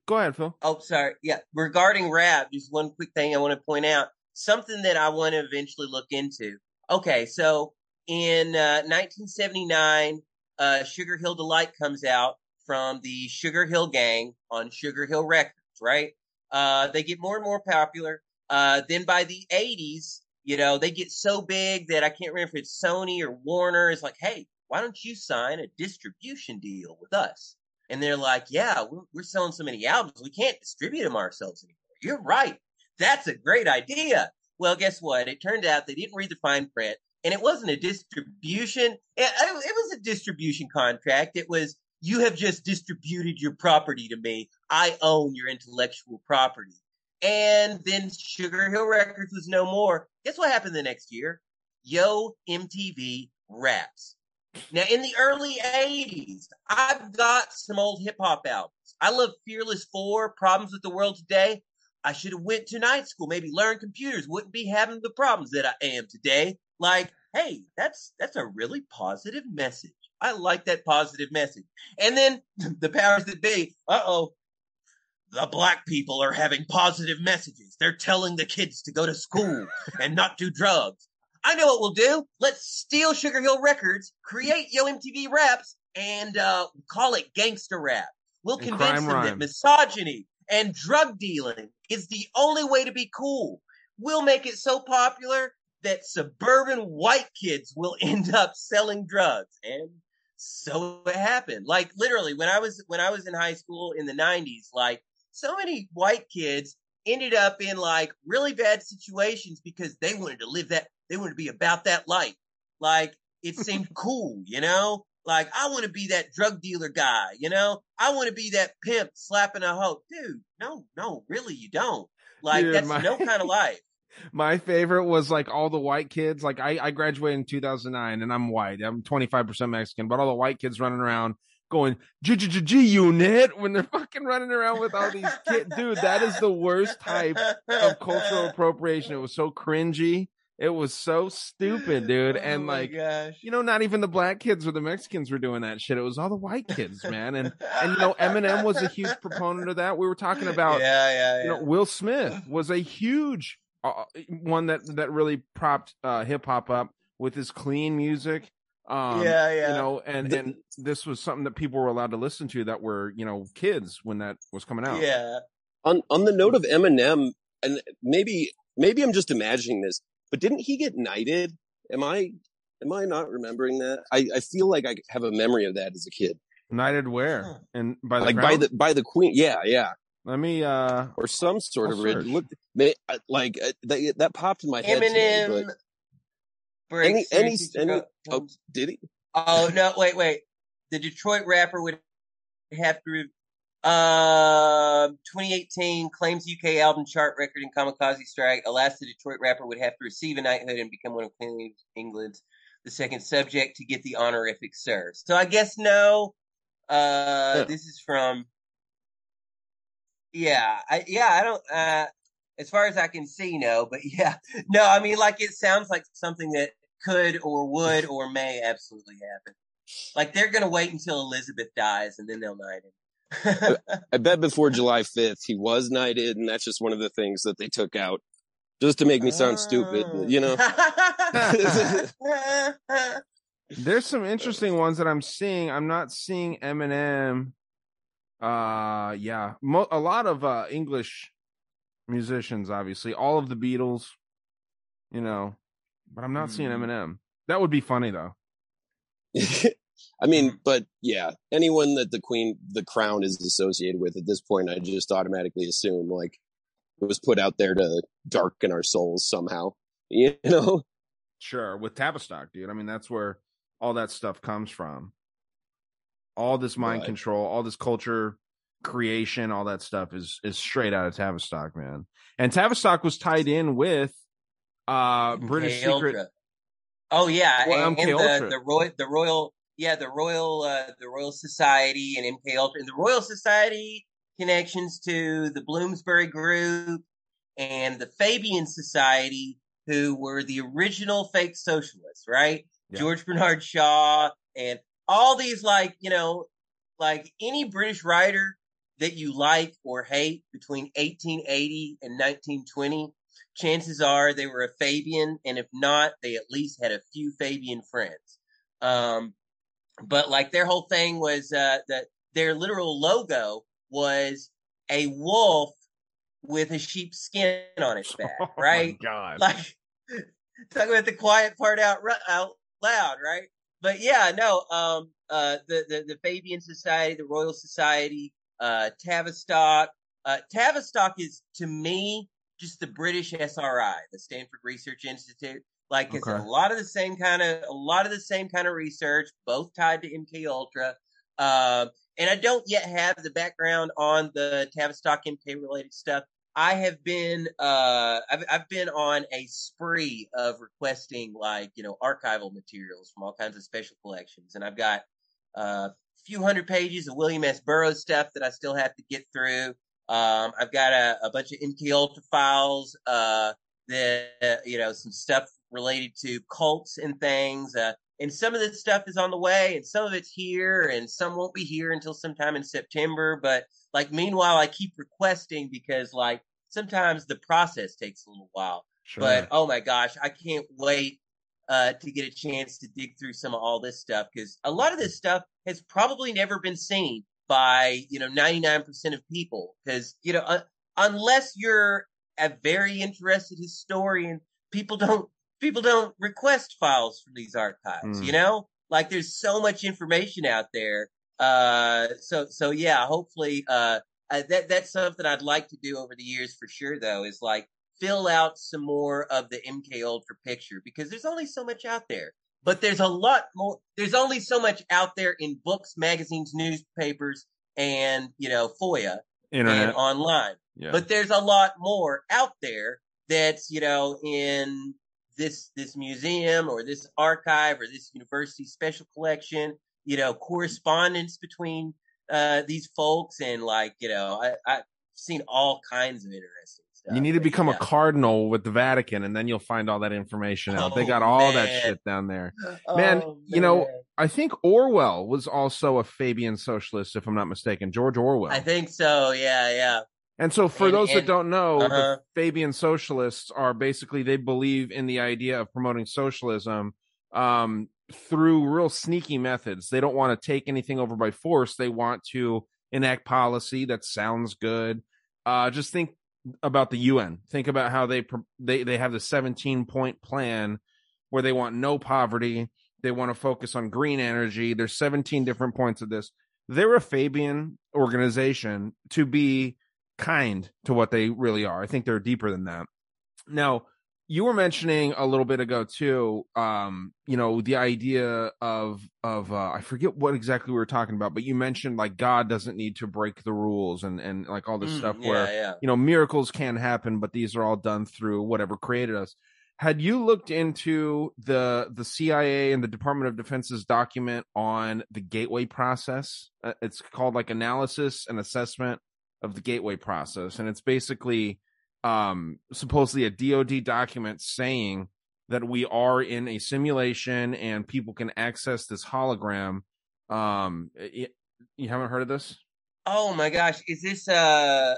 Go ahead, Phil. Oh, sorry. Yeah. Regarding rap, just one quick thing I want to point out. Something that I want to eventually look into. Okay. So in uh, 1979, uh, Sugar Hill Delight comes out from the Sugar Hill Gang on Sugar Hill Records, right? Uh, they get more and more popular. Uh, then by the 80s, you know, they get so big that I can't remember if it's Sony or Warner is like, hey, why don't you sign a distribution deal with us? And they're like, yeah, we're, we're selling so many albums, we can't distribute them ourselves anymore. You're right. That's a great idea. Well, guess what? It turned out they didn't read the fine print, and it wasn't a distribution. Eh, it, it was a distribution contract. It was, you have just distributed your property to me. I own your intellectual property. And then Sugar Hill Records was no more. Guess what happened the next year? Yo MTV Raps. Now, in the early 80s, I've got some old hip hop albums. I love Fearless 4, Problems with the World Today. I should have went to night school, maybe learned computers, wouldn't be having the problems that I am today. Like, hey, that's that's a really positive message. I like that positive message. And then the powers that be, uh-oh, the black people are having positive messages. They're telling the kids to go to school and not do drugs. I know what we'll do. Let's steal Sugar Hill Records, create Yo MTV Raps, and uh, call it gangster rap. We'll And convince them that misogyny and drug dealing is the only way to be cool. We'll make it so popular that suburban white kids will end up selling drugs. And so it happened. Like literally when I was when I was in high school in the 90s, like so many white kids ended up in like really bad situations because they wanted to live that they want to be about that life. Like it seemed cool, you know? Like I want to be that drug dealer guy, you know? I want to be that pimp slapping a hoe. Dude, no, no, really you don't. Like Dude, that's my- no kind of life. My favorite was like all the white kids. Like I, I graduated in 2009 and I'm white. I'm 25% Mexican, but all the white kids running around going G unit when they're fucking running around with all these kids. Dude, that is the worst type of cultural appropriation. It was so cringy. It was so stupid, dude. Oh and my like, gosh. you know, not even the black kids or the Mexicans were doing that shit. It was all the white kids, man. And and you know, Eminem was a huge proponent of that. We were talking about yeah, yeah, you know, Will Smith was a huge uh, one that that really propped uh, hip hop up with his clean music. Um, Yeah, yeah. You know, and The- and this was something that people were allowed to listen to that were you know kids when that was coming out. yeah. on on the note of Eminem, and maybe maybe I'm just imagining this, but didn't he get knighted? Am I am I not remembering that? I, I feel like I have a memory of that as a kid, Knighted where and by the like by the by the queen. Yeah, yeah, Let me uh or some sort I'll of rid. Look, uh, like uh, that, that popped in my head. today, Eminem but breaks any- any- any- oh, did he? Oh no! Wait, wait. The Detroit rapper would have to. Uh, 2018 claims UK album chart record in Kamikaze Strike. Alas, the Detroit rapper would have to receive a knighthood and become one of Queen England's the second subject to get the honorific sir. So I guess no. Uh, Yeah. this is from. Yeah, I yeah I don't. Uh, as far as I can see, no. But yeah, no. I mean, like it sounds like something that could or would or may absolutely happen. Like they're gonna wait until Elizabeth dies and then they'll knight him. I bet before July 5th he was knighted, and that's just one of the things that they took out just to make me sound stupid. You know, there's some interesting ones that I'm seeing. I'm not seeing Eminem. Uh yeah. Mo- a lot of uh English musicians obviously, all of the Beatles, you know, but I'm not seeing Hmm. Eminem. That would be funny though. I mean, but yeah, anyone that the queen, the crown is associated with at this point, I just automatically assume like it was put out there to darken our souls somehow. You know? Sure, with Tavistock, dude. I mean, that's where all that stuff comes from. All this mind Right. control, all this culture creation, all that stuff is is straight out of Tavistock, man. And Tavistock was tied in with uh British MK Secret. Oh yeah, Well, and, and Ultra. the the royal the royal yeah the royal uh, the Royal Society and MK Ultra and the Royal Society connections to the Bloomsbury Group and the Fabian Society, who were the original fake socialists, right? Yeah. George Bernard Shaw and all these like you know like any British writer that you like or hate between 1880 and 1920 chances are they were a Fabian, and if not, they at least had a few Fabian friends. Um, but like their whole thing was uh, that their literal logo was a wolf with a sheep's skin on its back, Oh my right? God. like talk about the quiet part out out loud, right? But yeah, no, um, uh, the the the Fabian Society, the Royal Society, uh, Tavistock. Uh, Tavistock is to me just the British SRI, the Stanford Research Institute. Like it's a lot of the same kind of a lot of the same kind of research, both tied to MK Ultra. Um, and I don't yet have the background on the Tavistock MK related stuff. I have been uh I've I've been on a spree of requesting like, you know, archival materials from all kinds of special collections. And I've got uh, a few hundred pages of William S. Burroughs stuff that I still have to get through. Um, I've got a, a bunch of MK Ultra files, uh, that, you know, some stuff related to cults and things. Uh, and some of this stuff is on the way and some of it's here and some won't be here until sometime in September. But like, meanwhile, I keep requesting because like sometimes the process takes a little while. Sure. But oh my gosh, I can't wait uh, to get a chance to dig through some of all this stuff because a lot of this stuff has probably never been seen by you know 99% of people because you know uh, unless you're a very interested historian, people don't people don't request files from these archives. Hmm. You know, like there's so much information out there. Uh, so so yeah, hopefully uh, uh, that that's something I'd like to do over the years for sure. Though is like fill out some more of the MK Ultra picture because there's only so much out there. But there's a lot more. There's only so much out there in books, magazines, newspapers, and you know FOIA Internet. and online. yeah. But there's a lot more out there that's you know in this this museum or this archive or this university special collection. You know, correspondence between uh, these folks and like you know I, I've seen all kinds of interesting stuff. you need to become yeah. a cardinal with the Vatican, and then you'll find all that information out. they Oh, got all that shit down there. Man, Oh, you know. I think Orwell was also a Fabian socialist, if I'm not mistaken. George Orwell. I think so. Yeah, yeah. And so, for And- those that don't know, uh-huh. the Fabian socialists are basically they believe in the idea of promoting socialism um, through real sneaky methods. They don't want to take anything over by force. They want to enact policy that sounds good. Uh, just think about the UN. Think about how they they they have the 17 point plan where they want no poverty. They want to focus on green energy. There's 17 different points of this. They're a Fabian organization to be kind to what they really are. I think they're deeper than that. Now, you were mentioning a little bit ago too, um, you know, the idea of of uh, I forget what exactly we were talking about, but you mentioned like God doesn't need to break the rules and and like all this Mm, stuff yeah, where yeah. you know miracles can happen, but these are all done through whatever created us. Had you looked into the the CIA and the Department of Defense's document on the gateway process? Uh, It's called like analysis and assessment of the gateway process, and it's basically um supposedly a DoD document saying that we are in a simulation and people can access this hologram. Um, y- you haven't heard of this? Oh my gosh, is this uh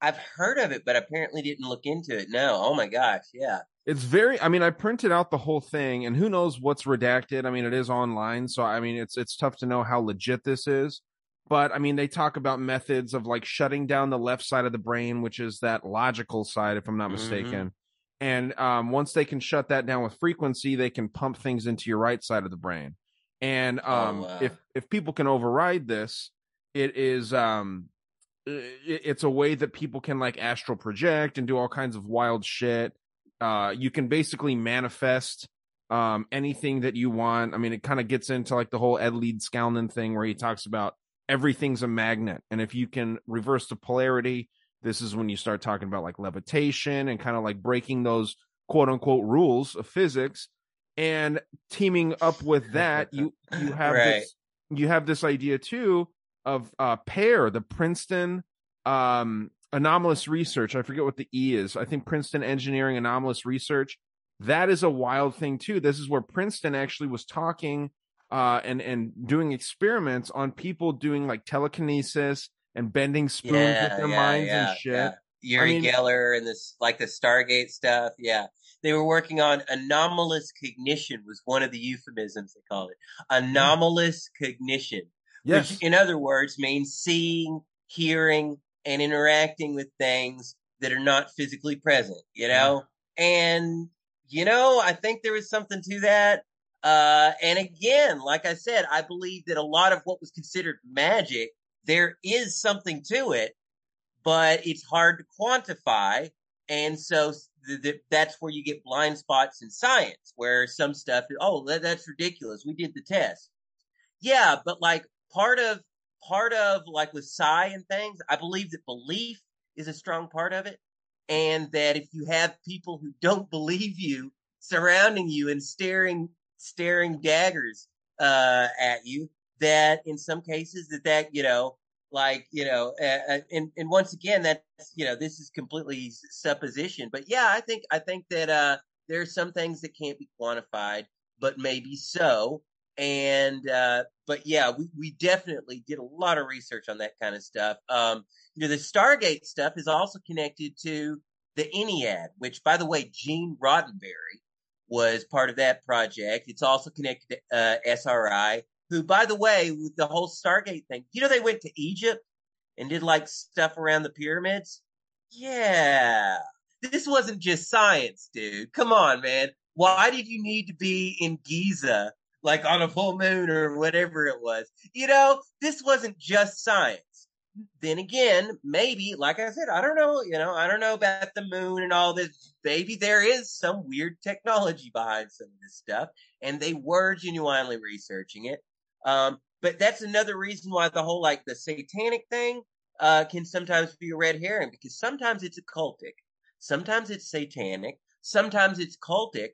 I've heard of it, but apparently didn't look into it. No. Oh my gosh, yeah. It's very I mean I printed out the whole thing and who knows what's redacted. I mean it is online, so I mean it's it's tough to know how legit this is. But I mean they talk about methods of like shutting down the left side of the brain, which is that logical side if I'm not Mhm. mistaken. And um once they can shut that down with frequency, they can pump things into your right side of the brain. And um, wow. if if people can override this, it is um, it, it's a way that people can like astral project and do all kinds of wild shit. Uh, you can basically manifest um anything that you want. I mean, it kind of gets into like the whole Ed Leedskalnin thing where he talks about everything's a magnet, and if you can reverse the polarity, this is when you start talking about like levitation and kind of like breaking those quote unquote rules of physics. And teaming up with that, you you have Right. this you have this idea too of uh PEAR the princeton um anomalous research i forget what the e is i think princeton engineering anomalous research that is a wild thing too this is where princeton actually was talking uh and and doing experiments on people doing like telekinesis and bending spoons with their minds and shit Yuri mean- Geller and this like the Stargate stuff. Yeah. They were working on anomalous cognition was one of the euphemisms they called it. Anomalous cognition. yes Which in other words means seeing, hearing, and interacting with things that are not physically present, you know? And you know, I think there was something to that. Uh, and again, like I said, I believe that a lot of what was considered magic, there is something to it, but it's hard to quantify. And so th- th- that's where you get blind spots in science, where some stuff, oh, that, that's ridiculous. We did the test. Yeah, but like part of, part of like with psi and things, I believe that belief is a strong part of it. And that if you have people who don't believe you surrounding you and staring, staring daggers, uh, at you, that in some cases that that, you know, like you know uh, and and once again that's you know this is completely supposition but yeah i think i think that uh there are some things that can't be quantified but maybe so and uh but yeah we we definitely did a lot of research on that kind of stuff. Um you know the stargate stuff is also connected to the ennead which by the way gene roddenberry was part of that project it's also connected to uh, sri who, by the way, with the whole Stargate thing, you know, they went to Egypt and did like stuff around the pyramids. Yeah. This wasn't just science, dude. Come on, man. Why did you need to be in Giza, like on a full moon or whatever it was? You know, this wasn't just science. Then again, maybe, like I said, I don't know, you know, I don't know about the moon and all this. Maybe there is some weird technology behind some of this stuff, and they were genuinely researching it. Um, but that's another reason why the whole like the satanic thing uh, can sometimes be a red herring because sometimes it's occultic, sometimes it's satanic, sometimes it's cultic,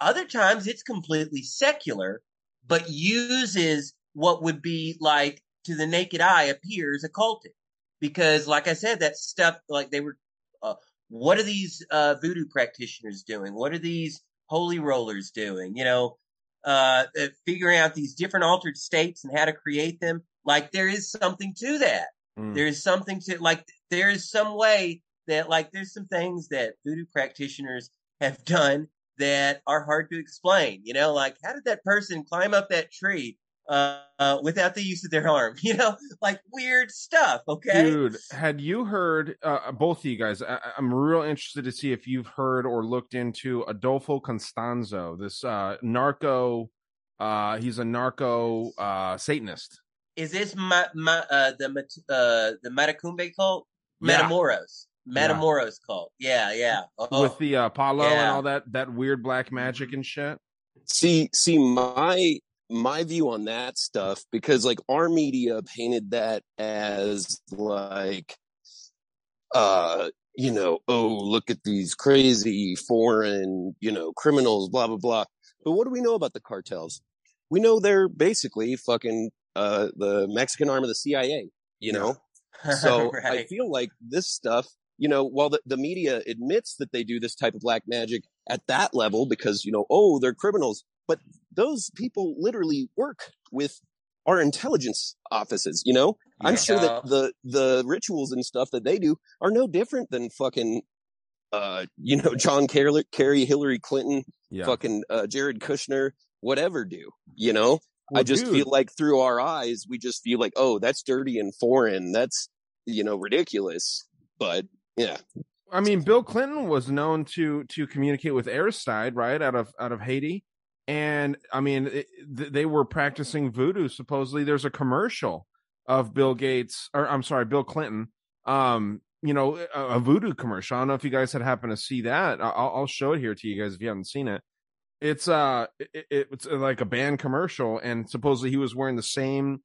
other times it's completely secular, but uses what would be like to the naked eye appears occultic because, like I said, that stuff like they were. Uh, what are these uh, voodoo practitioners doing? What are these holy rollers doing? You know, uh, uh, figuring out these different altered states and how to create them. Like there is something to that. Mm. There is something to like. There is some way that like there's some things that voodoo practitioners have done that are hard to explain. You know, like how did that person climb up that tree uh, uh, without the use of their arm? You know, like weird stuff. Okay, Dude, had you heard uh, both of you guys? I, I'm real interested to see if you've heard or looked into Adolfo Constanzo, this uh, narco. Uh, he's a narco uh, Satanist. is this ma- ma- uh, the uh, the Matacumbe cult? Yeah. Matamoros. Yeah. Cult. Yeah, yeah. Oh, with the uh, Apollo and all that that weird black magic and shit. See, see, my my view on that stuff because like our media painted that as like, uh, you know, oh look at these crazy foreign, you know, criminals, blah blah blah. But what do we know about the cartels? We know they're basically fucking uh the Mexican arm of the CIA. You know, so I feel like this stuff, you know, while the, the media admits that they do this type of black magic at that level because, you know, oh, they're criminals, but those people literally work with our intelligence offices, you know? I'm sure that the, the rituals and stuff that they do are no different than fucking, uh, you know, John Kerry, Kerry Hillary Clinton, Yeah, fucking, uh, Jared Kushner, whatever do, you know? I just dude, feel like through our eyes, we just feel like, oh, that's dirty and foreign. That's, you know, ridiculous. But yeah, I mean, Bill Clinton was known to to communicate with Aristide, right, out of out of Haiti, and I mean, it, they were practicing voodoo. Supposedly, there's a commercial of Bill Gates, or I'm sorry, Bill Clinton. Um, you know, a, a voodoo commercial. I don't know if you guys had happened to see that. I'll, I'll show it here to you guys if you haven't seen it. It's uh, it, it's like a band commercial, and supposedly he was wearing the same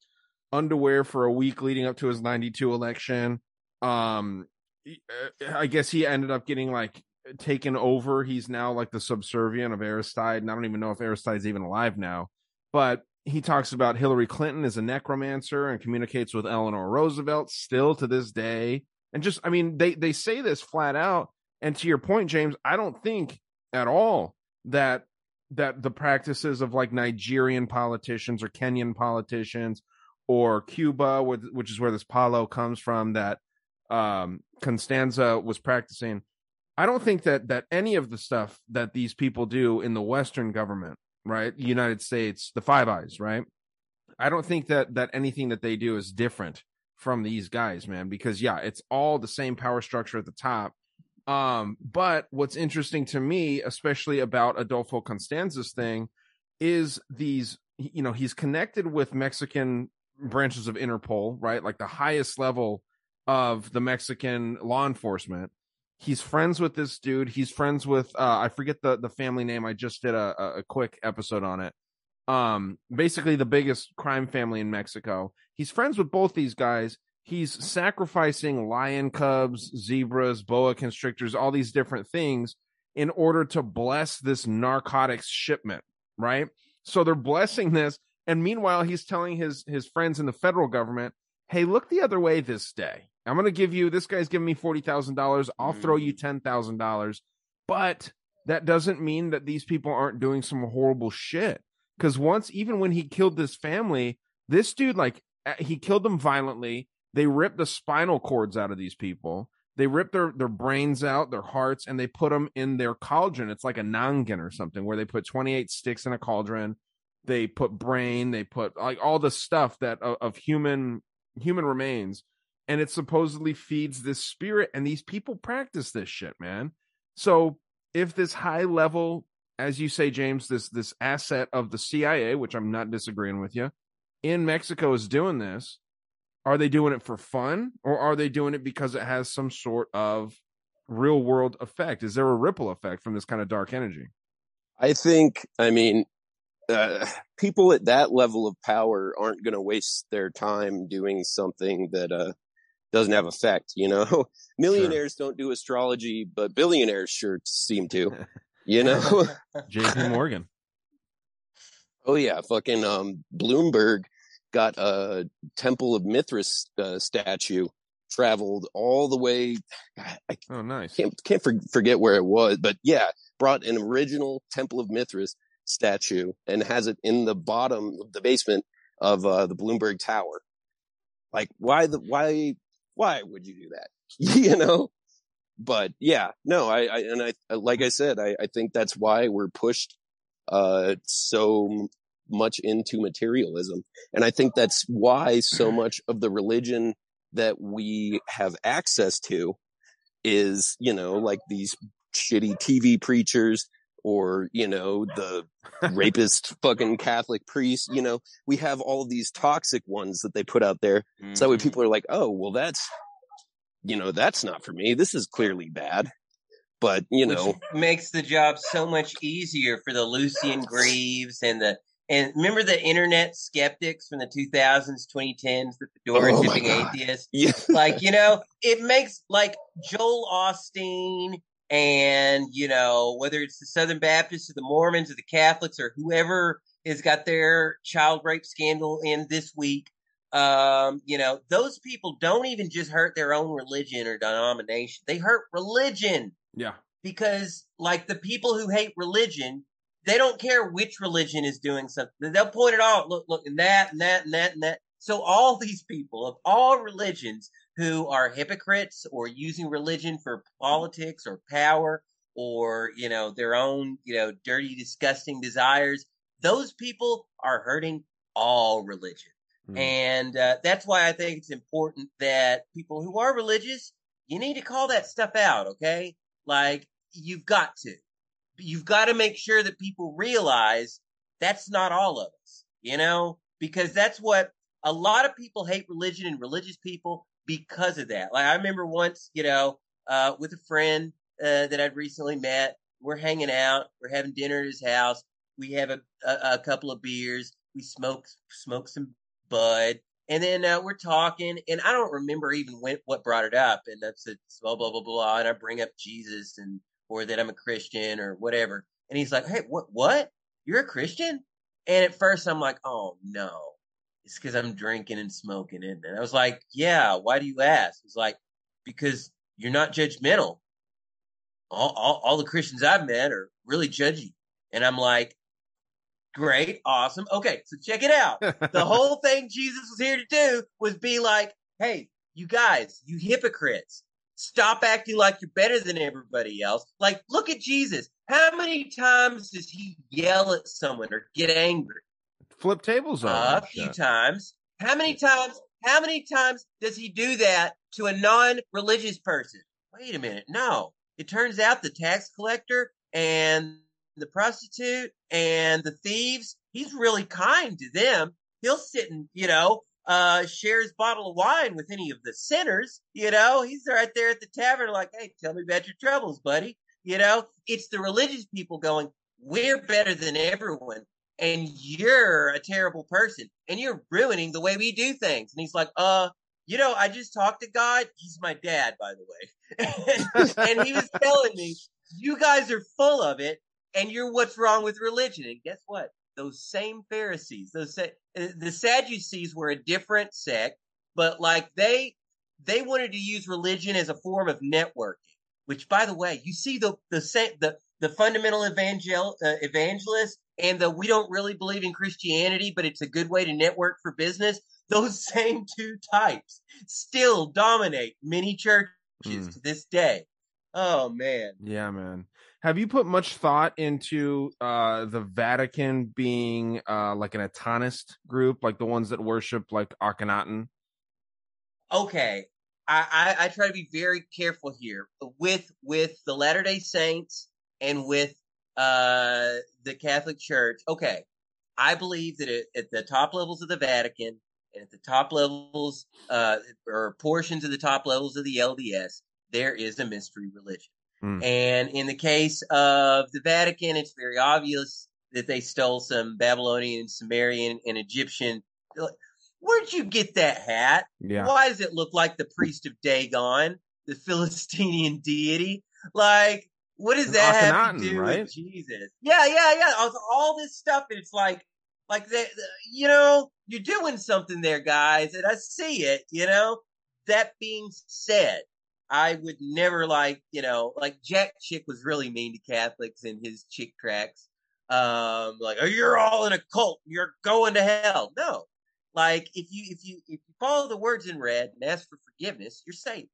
underwear for a week leading up to his 92 election. Um, uh, I guess he ended up getting like taken over. He's now like the subservient of Aristide, and I don't even know if Aristide's even alive now. But he talks about Hillary Clinton as a necromancer and communicates with Eleanor Roosevelt still to this day. And just, I mean, they they say this flat out. And to your point, James, I don't think at all that that the practices of like Nigerian politicians or Kenyan politicians or Cuba, which is where this Palo comes from, that um, Constanzo was practicing. I don't think that that any of the stuff that these people do in the Western government, right, United States, the Five Eyes, right, I don't think that that anything that they do is different from these guys, man. Because yeah, it's all the same power structure at the top. Um, but what's interesting to me, especially about Adolfo Constanzo's thing, is these. You know, he's connected with Mexican branches of Interpol, right? Like the highest level of the Mexican law enforcement. He's friends with this dude. He's friends with uh, I forget the the family name. I just did a, a quick episode on it. Um, basically the biggest crime family in Mexico. He's friends with both these guys. He's sacrificing lion cubs, zebras, boa constrictors, all these different things in order to bless this narcotics shipment, right? So they're blessing this and meanwhile, he's telling his his friends in the federal government, "Hey, look the other way this day. I'm going to give you. This guy's giving me forty thousand dollars. I'll mm. throw you mm. ten thousand dollars." But that doesn't mean that these people aren't doing some horrible shit. Because once, even when he killed this family, this dude like he killed them violently. They ripped the spinal cords out of these people. They ripped their their brains out, their hearts, and they put them in their cauldron. It's like a nganga or something where they put 28 sticks in a cauldron they put brain they put like all the stuff that of, of human human remains and it supposedly feeds this spirit and these people practice this shit man. So if this high level as you say james this this asset of the cia which i'm not disagreeing with you in mexico is doing this are they doing it for fun or are they doing it because it has some sort of real world effect? Is there a ripple effect from this kind of dark energy? I think i mean uh, people at that level of power aren't going to waste their time doing something that uh, doesn't have effect. You know, millionaires sure. don't do astrology, but billionaires sure seem to. You know, J.P. Morgan. Oh yeah, fucking um, Bloomberg got a Temple of Mithras uh, statue traveled all the way. I oh, nice. Can't can't for, forget where it was, but yeah, brought an original Temple of Mithras statue and has it in the bottom of the basement of uh, the Bloomberg Tower. Like, why the why why would you do that? you know. But yeah, no, I, I and I like I said, I, I think that's why we're pushed uh, so much into materialism, and I think that's why so much of the religion that we have access to is you know like these shitty TV preachers or you know the rapist fucking catholic priest you know we have all these toxic ones that they put out there mm-hmm. so that way mm-hmm. people are like oh well that's you know that's not for me this is clearly bad but you know Which makes the job so much easier for the Lucien Greaves and the and remember the internet skeptics from the 2000s 2010s the fedora oh tipping atheists yeah. like you know it makes like joel osteen and you know whether it's the Southern Baptists or the Mormons or the Catholics or whoever has got their child rape scandal in this week, um, you know those people don't even just hurt their own religion or denomination; they hurt religion. Yeah, because like the people who hate religion, they don't care which religion is doing something; they'll point it out. Look, look, and that, and that, and that, and that. So all these people of all religions who are hypocrites or using religion for politics or power or, you know, their own, you know, dirty, disgusting desires. Those people are hurting all religion. Mm. And uh, that's why I think it's important that people who are religious, you need to call that stuff out, okay? Like, you've got to. You've got to make sure that people realize that's not all of us, you know, because that's what a lot of people hate religion and religious people because of that. Like I remember once, you know, uh, with a friend uh, that I'd recently met, we're hanging out, we're having dinner at his house. We have a, a, a couple of beers. We smoke smoke some bud, and then uh, we're talking, and I don't remember even when, what brought it up. And that's it, blah blah blah blah. And I bring up Jesus and or that I'm a Christian or whatever. And he's like, "Hey, what? What? You're a Christian?" And at first, I'm like, "Oh no, it's because I'm drinking and smoking." And I was like, "Yeah, why do you ask?" He's like, "Because you're not judgmental. All, all, all the Christians I've met are really judgy." And I'm like, Great, awesome. Okay, so check it out. the whole thing Jesus was here to do was be like, hey, you guys, you hypocrites, stop acting like you're better than everybody else. Like, look at Jesus. How many times does he yell at someone or get angry? Flip tables on uh, a few times. How many times? How many times does he do that to a non-religious person? Wait a minute. No, it turns out the tax collector and the prostitute and the thieves, he's really kind to them. He'll sit and, you know, uh, share his bottle of wine with any of the sinners. You know, he's right there at the tavern, like, hey, tell me about your troubles, buddy. You know, it's the religious people going, we're better than everyone. And you're a terrible person and you're ruining the way we do things. And he's like, uh, you know, I just talked to God. He's my dad, by the way. and he was telling me, you guys are full of it and you're what's wrong with religion. And guess what? Those same Pharisees, those uh, the Sadducees were a different sect, but like they they wanted to use religion as a form of networking. Which, by the way, you see the the the the fundamental evangel uh, evangelist and the we don't really believe in Christianity, but it's a good way to network for business. Those same two types still dominate many churches mm. to this day. Oh man. Yeah, man. Have you put much thought into uh, the Vatican being uh, like an atonist group, like the ones that worship like Akhenaten? Okay, I, I, I try to be very careful here with with the Latter Day Saints and with uh, the Catholic Church. Okay, I believe that it, at the top levels of the Vatican and at the top levels uh, or portions of the top levels of the LDS, there is a mystery religion. Mm. And in the case of the Vatican, it's very obvious that they stole some Babylonian, Sumerian, and Egyptian. Where'd you get that hat? Yeah. Why does it look like the priest of Dagon, the Philistinian deity? Like, what does that Akhenaten, have to do right? with Jesus? Yeah, yeah, yeah. All, all this stuff. It's like, like that. You know, you're doing something there, guys, and I see it. You know. That being said, I would never like, you know, like Jack Chick was really mean to Catholics in his Chick tracks. Um, like, oh, you're all in a cult. You're going to hell. No, like if you if you if you follow the words in red and ask for forgiveness, you're saved.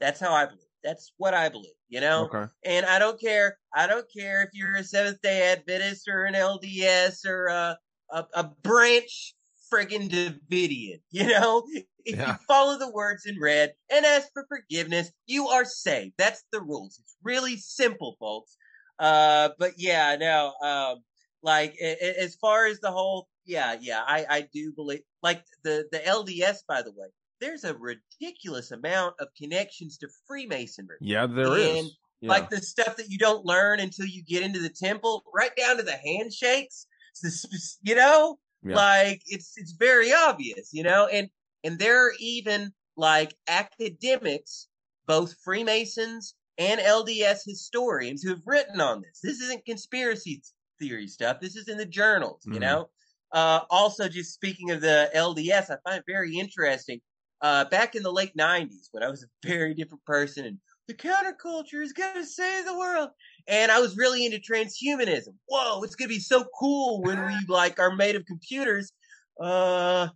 That's how I believe. That's what I believe. You know. Okay. And I don't care. I don't care if you're a Seventh Day Adventist or an LDS or a a, a branch friggin' Davidian. You know, if yeah. you follow the words in red and ask for forgiveness, you are saved. That's the rules. It's really simple, folks. Uh, but yeah, no, um, like as far as the whole, yeah, yeah, I, I do believe, like the, the LDS, by the way, there's a ridiculous amount of connections to Freemasonry. Yeah, there and, is. Yeah. Like the stuff that you don't learn until you get into the temple, right down to the handshakes. You know, yeah. like it's it's very obvious, you know, and and there are even like academics, both Freemasons and LDS historians who have written on this. This isn't conspiracy theory stuff. This is in the journals, you mm-hmm. know? Uh, also, just speaking of the LDS, I find it very interesting. Uh, back in the late 90s, when I was a very different person and the counterculture is going to save the world. And I was really into transhumanism. Whoa, it's going to be so cool when we like are made of computers. Uh,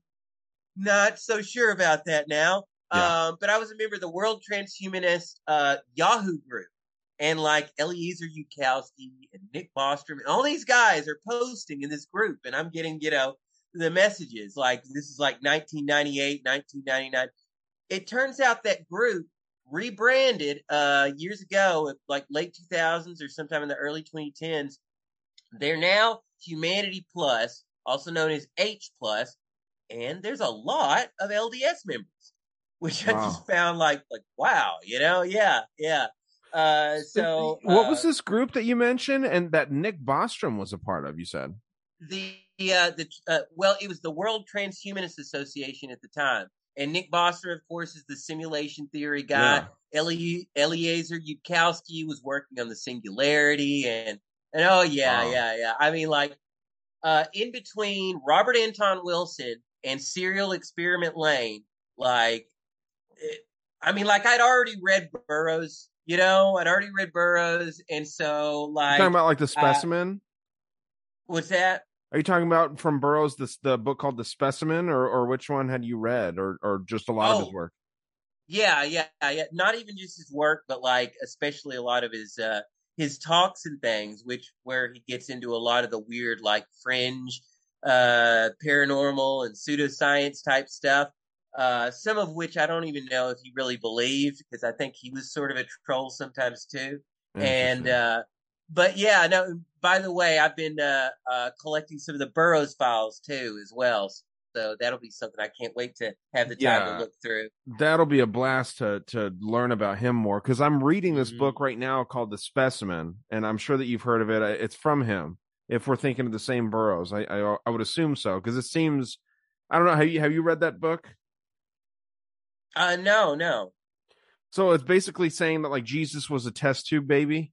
not so sure about that now. Yeah. Um, but I was a member of the World Transhumanist uh, Yahoo group. And like Eliezer Yudkowsky and Nick Bostrom and all these guys are posting in this group. And I'm getting, you know, the messages like this is like 1998, 1999. It turns out that group rebranded uh, years ago, like late 2000s or sometime in the early 2010s. They're now Humanity Plus, also known as H Plus, and there's a lot of LDS members, which I just found like like wow, you know, yeah, yeah. Uh, so what uh, was this group that you mentioned and that Nick Bostrom was a part of? You said. The uh, the uh, well, it was the World Transhumanist Association at the time, and Nick Bostrom, of course, is the simulation theory guy. Eli- Eliezer Yudkowsky was working on the singularity, and and oh yeah, Wow. yeah, yeah. I mean, like uh, in between Robert Anton Wilson and Serial Experiment Lain, like it, I mean, like I'd already read Burroughs. You know, I'd already read Burroughs, and so like You like, talking about like the uh, specimen? what's that? Are you talking about from Burroughs the the book called The Specimen, or or which one had you read, or or just a lot of his Oh. work? Yeah, yeah, yeah. Not even just his work, but like especially a lot of his uh his talks and things, which where he gets into a lot of the weird like fringe uh paranormal and pseudoscience type stuff. Uh some of which I don't even know if he really believed because I think he was sort of a troll sometimes too. And uh but yeah, no by the way, I've been uh uh collecting some of the Burroughs files too as well. So that'll be something I can't wait to have the time Yeah. to look through. that'll be a blast to to learn about him more because I'm reading this Mhm. book right now called The Specimen, and I'm sure that you've heard of it. It's from him. If we're thinking of the same Burroughs, I I, I would assume so because it seems. I don't know. Have you have you read that book? Uh, no, no. So it's basically saying that like Jesus was a test tube baby,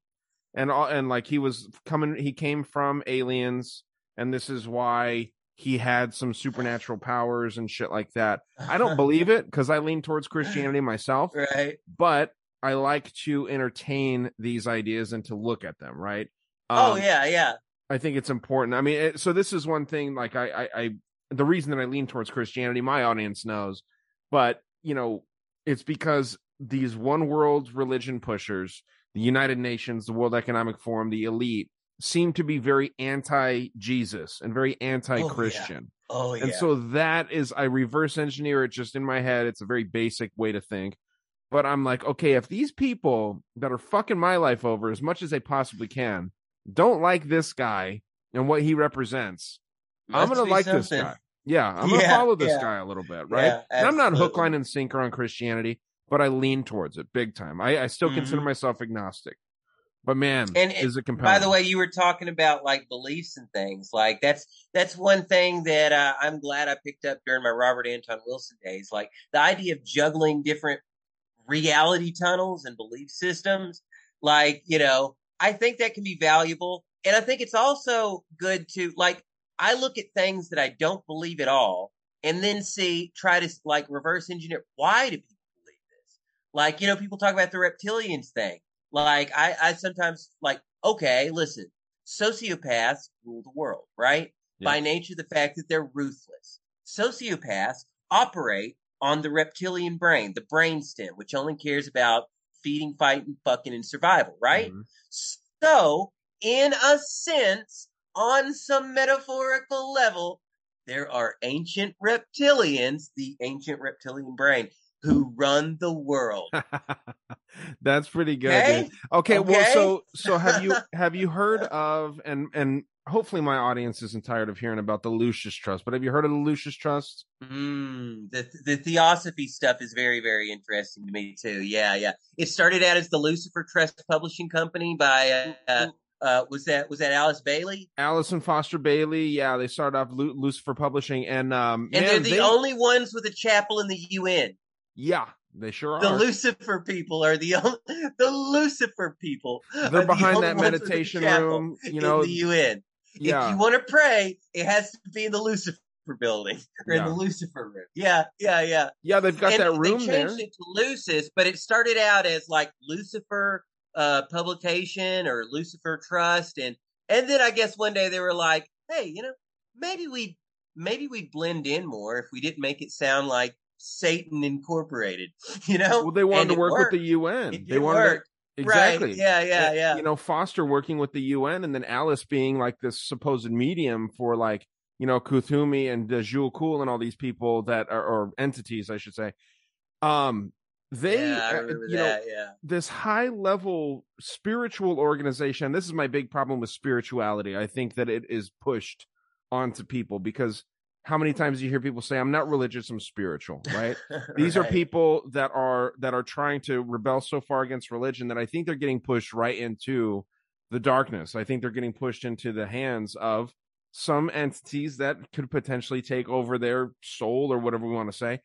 and all and like he was coming, he came from aliens, and this is why he had some supernatural powers and shit like that. I don't believe it because I lean towards Christianity myself, right. but I like to entertain these ideas and to look at them. Right? oh Um, yeah, yeah. I think it's important. I mean, it, so this is one thing. Like, I, I, I, the reason that I lean towards Christianity, my audience knows, but you know, it's because these one world religion pushers, the United Nations, the World Economic Forum, the elite, seem to be very anti-Jesus and very anti-Christian. Oh yeah. And so that is, I reverse engineer it just in my head. It's a very basic way to think. But I'm like, okay, if these people that are fucking my life over as much as they possibly can don't like this guy and what he represents, I'm going to like this guy. Yeah, I'm going to follow this yeah. guy a little bit, right? Yeah, and I'm not hook, line, and sinker on Christianity, but I lean towards it big time. I, I still consider Mhm. myself agnostic. But man, And is it compelling? By the way, you were talking about like beliefs and things. Like that's that's one thing that uh, I'm glad I picked up during my Robert Anton Wilson days. Like the idea of juggling different reality tunnels and belief systems. Like you know, I think that can be valuable, and I think it's also good to like. I look at things that I don't believe at all, and then see try to like reverse engineer why do people? Like you know, people talk about the reptilians thing. Like I, I sometimes like, okay, listen, sociopaths rule the world, right? Yeah. By nature, the fact that they're ruthless. Sociopaths operate on the reptilian brain, the brainstem, which only cares about feeding, fighting, fucking, and survival, right? Mhm. So, in a sense, on some metaphorical level, there are ancient reptilians, the ancient reptilian brain, who run the world. That's pretty good. Okay? dude. Okay, well, so so have you have you heard of and and hopefully my audience isn't tired of hearing about the Lucis Trust, but have you heard of the Lucis Trust? Mm, the the theosophy stuff is very very interesting to me too. Yeah, yeah. It started out as the Lucifer Trust Publishing Company by uh, uh, uh was that was that Alice Bailey? Allison Foster Bailey, yeah, they started off Lu- Lucifer Publishing, and um, And man, they're the they- only ones with a chapel in the UN. Yeah, they sure The are. The Lucifer people are the only, the Lucifer people. They're behind only that ones with a meditation room, you know. in the UN. If you want to pray, it has to be in the Lucifer building or in the Lucifer room. Yeah, yeah, yeah. yeah, they've got And that room they there. changed it to Lucis, but it started out as like Lucifer uh, publication or Lucifer Trust, and and then I guess one day they were like, hey, you know, maybe we maybe we'd blend in more if we didn't make it sound like Satan Incorporated, you know? Well, they wanted And to work worked. with the UN. It they wanted work. to, exactly. Right. Yeah, yeah, yeah. You know, Foster working with the UN, and then Alice being like this supposed medium for like you know Kuthumi and uh, Djwhal Khul and all these people that are or entities, I should say. Um, they yeah, uh, you know yeah. this high level spiritual organization this is my big problem with spirituality i think that it is pushed onto people because how many times do you hear people say i'm not religious i'm spiritual right? These are people that are that are trying to rebel so far against religion that i think they're getting pushed right into the darkness. I think they're getting pushed into the hands of some entities that could potentially take over their soul or whatever we want to say.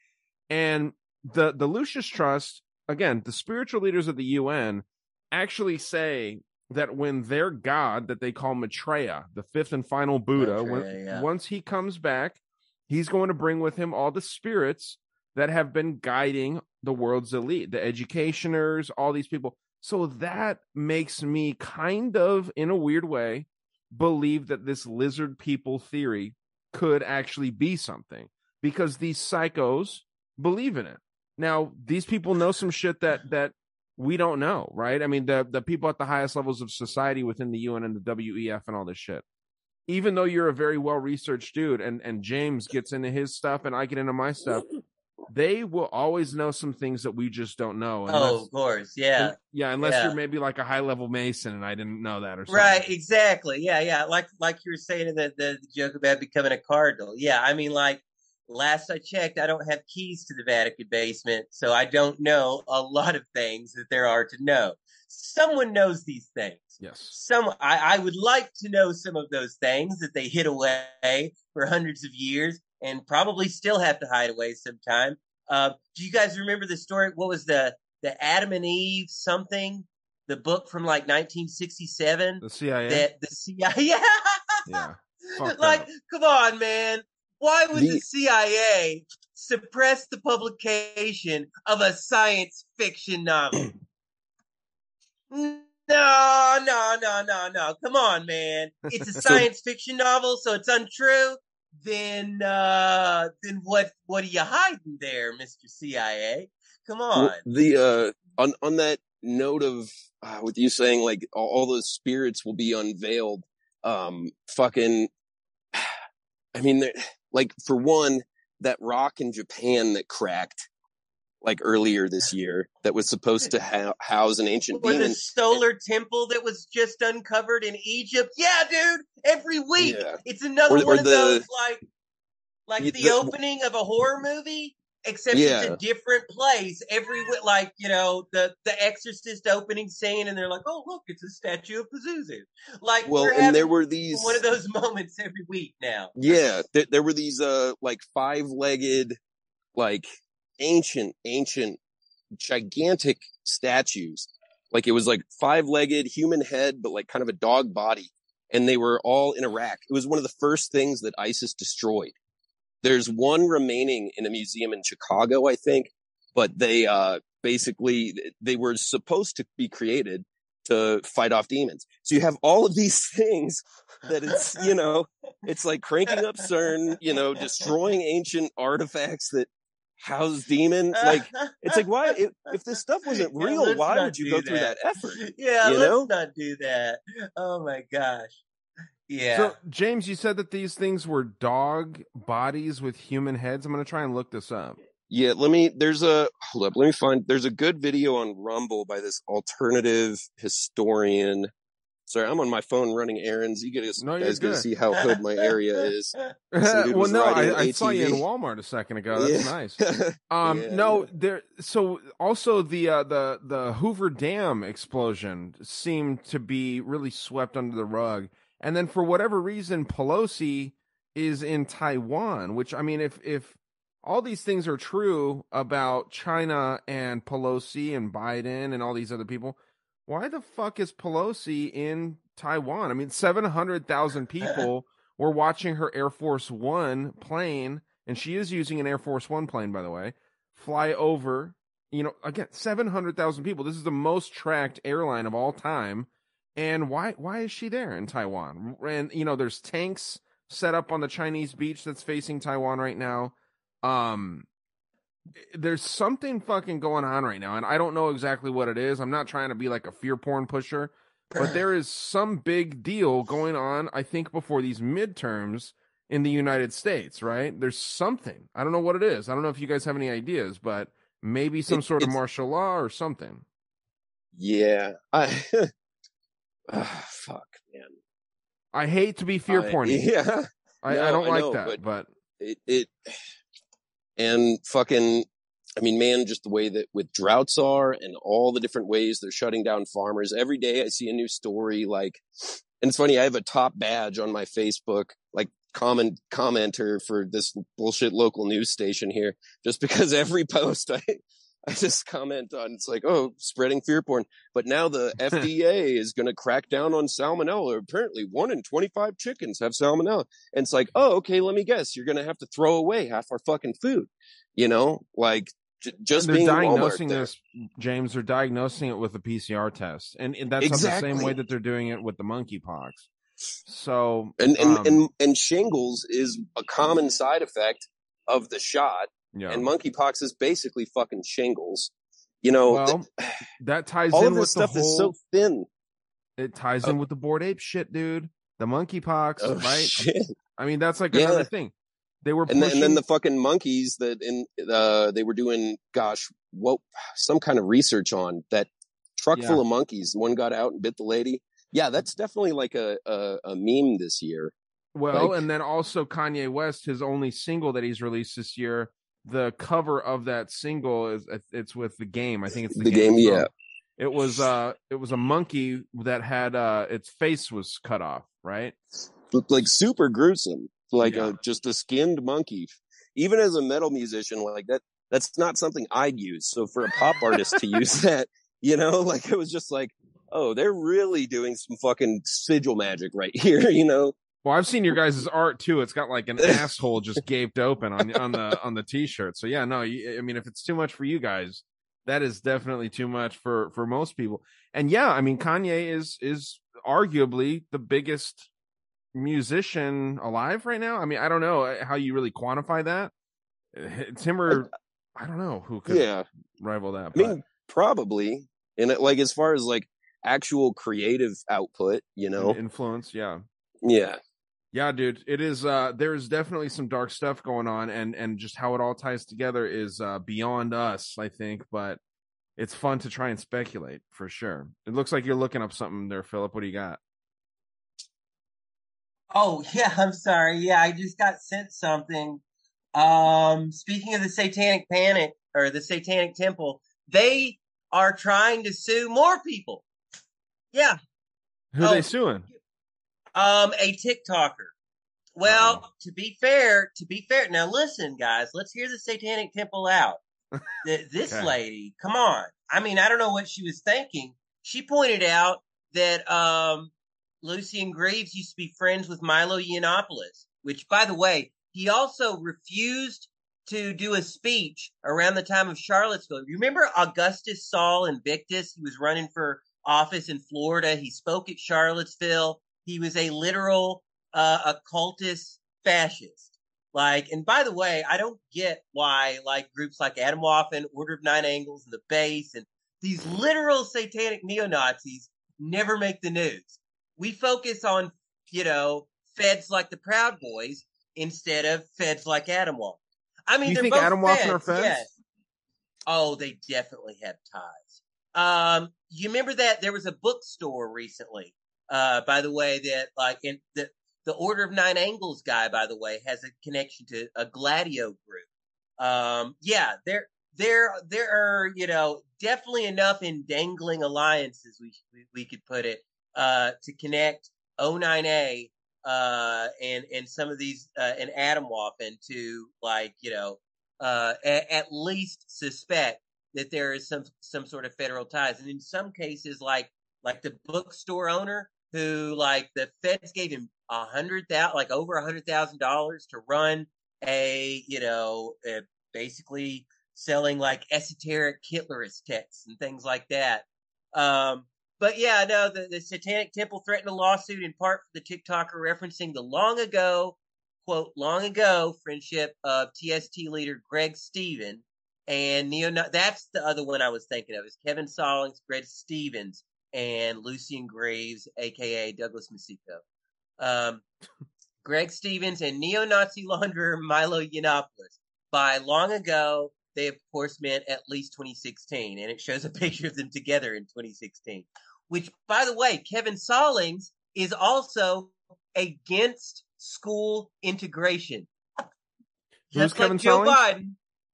And the the lucis trust again the spiritual leaders of the un actually say that when their god that they call maitreya the fifth and final buddha when, yeah. once he comes back he's going to bring with him all the spirits that have been guiding the world's elite, the educationers, all these people. So that makes me kind of, in a weird way, believe that this lizard people theory could actually be something because these psychos believe in it. Now, these people know some shit that that we don't know, right? I mean, the the people at the highest levels of society within the UN and the WEF and all this shit even though you're a very well researched dude and and James gets into his stuff and I get into my stuff, they will always know some things that we just don't know. Oh, of course, yeah. un- yeah, unless Yeah. you're maybe like a high level mason and I didn't know that or something. Right, exactly. Yeah, yeah. Like like you were saying in the, the, the joke about becoming a cardinal. Yeah, I mean, like last I checked, I don't have keys to the Vatican basement, so I don't know a lot of things that there are to know. Someone knows these things. Yes. Some I, I would like to know some of those things that they hid away for hundreds of years and probably still have to hide away sometime. Uh, do you guys remember the story? What was the the Adam and Eve something? The book from like 1967 The CIA. that the CIA. yeah. Fucked like, up. come on, man. Why would the The- CIA suppress the publication of a science fiction novel? no, no, no, no, no. Come on, man. It's a science fiction novel, so it's untrue. Then, uh, then what? What are you hiding there, Mister CIA? Come on. The uh on on that note of uh, with you saying like all, all those spirits will be unveiled um fucking i mean like for one that rock in japan that cracked like earlier this year that was supposed to ha- house an ancient Or the demon solar temple that was just uncovered in Egypt. Yeah, dude. Every week, Yeah. it's another Or- or one of the- those like, like the, the- opening of a horror movie, except Yeah. it's a different place. Every like you know the the Exorcist opening scene, and they're like, oh look, it's a statue of Pazuzu. Like well and there were these one of those moments every week now. Yeah, there, there were these uh like five-legged, like ancient, ancient, gigantic statues. Like it was like five-legged human head, but like kind of a dog body, and they were all in Iraq. It was one of the first things that ISIS destroyed. There's one remaining in a museum in Chicago, I think, but they uh basically they were supposed to be created to fight off demons. So you have all of these things that it's you know it's like cranking up CERN, you know, destroying ancient artifacts that house demon Like it's like why if, if this stuff wasn't Yeah, real, let's why would you do go through that effort? Yeah, You let's know? not do that. Oh my gosh. Yeah. So, James, you said that these things were dog bodies with human heads. I'm going to try and look this up. Yeah, let me. There's a hold up. Let me find. There's a good video on Rumble by this alternative historian. Sorry, I'm on my phone running errands. You guys, No, you're guys gonna see how hood my area is. Well, no, I, I saw you in Walmart a second ago. That's Yeah. nice. Um, Yeah, no, yeah. there. So also the uh, the the Hoover Dam explosion seemed to be really swept under the rug, and then for whatever reason, Pelosi is in Taiwan. Which I mean, if if all these things are true about China and Pelosi and Biden and all these other people, why the fuck is Pelosi in Taiwan? I mean, seven hundred thousand people were watching her Air Force One plane, and she is using an Air Force One plane, by the way, fly over. You know, again, seven hundred thousand people. This is the most tracked airline of all time. And why why is she there in Taiwan? And you know, there's tanks set up on the Chinese beach that's facing Taiwan right now. Um, there's something fucking going on right now, and I don't know exactly what it is. I'm not trying to be like a fear porn pusher, but there is some big deal going on. I think before these midterms in the United States, right? There's something. I don't know what it is. I don't know if you guys have any ideas, but maybe some It- sort of martial law or something. Yeah, I. Ah, fuck, man. I hate to be fear porny. Yeah, I, No, I don't like know, that, but- but it, it and fucking i mean man just the way that with droughts are and all the different ways they're shutting down farmers every day i see a new story like and it's funny i have a top badge on my facebook like comment commenter for this bullshit local news station here just because every post i i just comment on it's like oh spreading fear porn but now the fda is going to crack down on salmonella apparently one in 25 chickens have salmonella and it's like, oh, okay, let me guess. You're going to have to throw away half our fucking food. You know, like j- just they're being in diagnosing this, James. They're diagnosing it with a PCR test, and, and that's not the same way that they're doing it with the monkeypox. So, And, and, um, and, and shingles is a common side effect of the shot. Yeah. And monkeypox is basically fucking shingles. You know, well, th- that ties all in of with this stuff the whole. is so thin. it ties Oh. in with the Bored Ape shit, dude. The monkeypox, Oh, right? shit. I mean, that's like Yeah. another thing. They were And then, and then the fucking monkeys that in, uh, they were doing, gosh, what, some kind of research on that truck Yeah. full of monkeys. One got out and bit the lady. Yeah, that's definitely like a, a, a meme this year. Well, Like- and then also Kanye West, his only single that he's released this year, the cover of that single is it's with the game. I think it's the, The game, song. yeah. It was uh it was a monkey that had uh its face was cut off, right? like super gruesome, like Yeah. a just a skinned monkey. Even as a metal musician, like that, that's not something I'd use. So for a pop artist to use that, you know, like it was just like, oh, they're really doing some fucking sigil magic right here, you know? Well, I've seen your guys' art too. It's got like an asshole just gaped open on on the on the t-shirt. So yeah, no, you, I mean if it's too much for you guys, that is definitely too much for for most people. And yeah, I mean Kanye is is arguably the biggest musician alive right now. I mean, I don't know uh, how you really quantify that. It's him or I don't know who could Yeah. rival that. I But mean, probably. And it, like, as far as like actual creative output, you know? influence, yeah. Yeah. Yeah, dude, it is uh there's definitely some dark stuff going on and and just how it all ties together is uh beyond us, I think, but it's fun to try and speculate for sure. It looks like you're looking up something there, Philip. What do you got? Oh yeah, I'm sorry. Yeah, I just got sent something. Um, speaking of the Satanic Panic or the Satanic Temple, they are trying to sue more people. Yeah, Who are they Oh. suing? Um, a TikToker. Well, to be fair, to be fair, now listen, guys, let's hear the Satanic Temple out. This Okay. lady, come on. I mean, I don't know what she was thinking. She pointed out that um, Lucien Greaves used to be friends with Milo Yiannopoulos, which, by the way, he also refused to do a speech around the time of Charlottesville. You Remember Augustus Sol Invictus? He was running for office in Florida. He spoke at Charlottesville. He was a literal uh, occultist fascist. Like, and by the way, I don't get why like groups like Atomwaffen, Order of Nine Angles, and the Base, and these literal satanic neo Nazis never make the news. We focus on, you know, feds like the Proud Boys instead of feds like Atomwaffen. I mean, You they're think both Atomwaffen are feds, yes. Oh, they definitely have ties. Um, you remember that there was a bookstore recently, uh, by the way, that like in the the Order of Nine Angles guy, by the way, has a connection to a Gladio group. Um, yeah, there there there are you know definitely enough in dangling alliances we we, could put it uh, to connect O9A uh, and and some of these uh, and Atomwaffen to like you know uh, a, at least suspect that there is some some sort of federal ties, and in some cases, like like the bookstore owner who like the feds gave him a hundred thousand, like over a hundred thousand dollars to run a you know uh basically selling like esoteric Hitlerist texts and things like that. Um, but yeah, no, the, the Satanic Temple threatened a lawsuit in part for the TikToker referencing the long ago, quote, long ago friendship of TST leader Greg Steven and Neo. That's the other one I was thinking of is Kevin Sollings, Greg Stevens, and Lucien Greaves, aka Douglas Masico. Um, Greg Stevens and neo-Nazi launderer Milo Yiannopoulos by long ago they of course meant at least 2016, and it shows a picture of them together in 2016. Which, by the way, Kevin Sawlings is also against school integration. Who's Just Kevin like Joe Sawlings? Biden,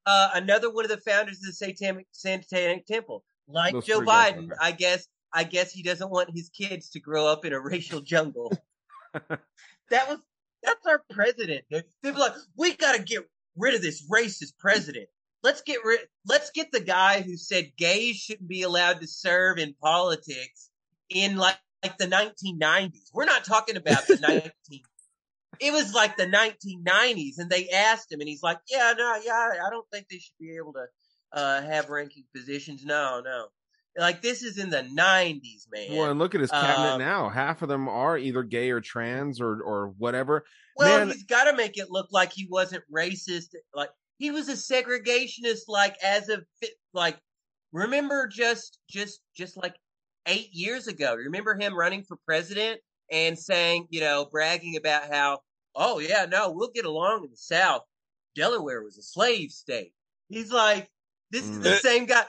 uh, another one of the founders of the Satanic, Satanic Temple. Like Those Joe guys, Biden, okay. I guess. I guess he doesn't want his kids to grow up in a racial jungle. that was that's our president. dude. Are like, we got to get rid of this racist president. Let's get rid. Let's get the guy who said gays shouldn't be allowed to serve in politics in like like the 1990s. We're not talking about the 19. It was like the 1990s, and they asked him, and he's like, "Yeah, no, yeah, I don't think they should be able to uh, have ranking positions. No, no. Like this is in the 90s, man. Well, and look at his cabinet Um, now. Half of them are either gay or trans or or whatever. Well, Man- he's got to make it look like he wasn't racist. Like he was a segregationist. Like as of like, remember just just just like eight years ago. Remember him running for president and saying, you know, bragging about how, oh yeah, no, we'll get along in the South. Delaware was a slave state. He's like, this is the Mm. same guy.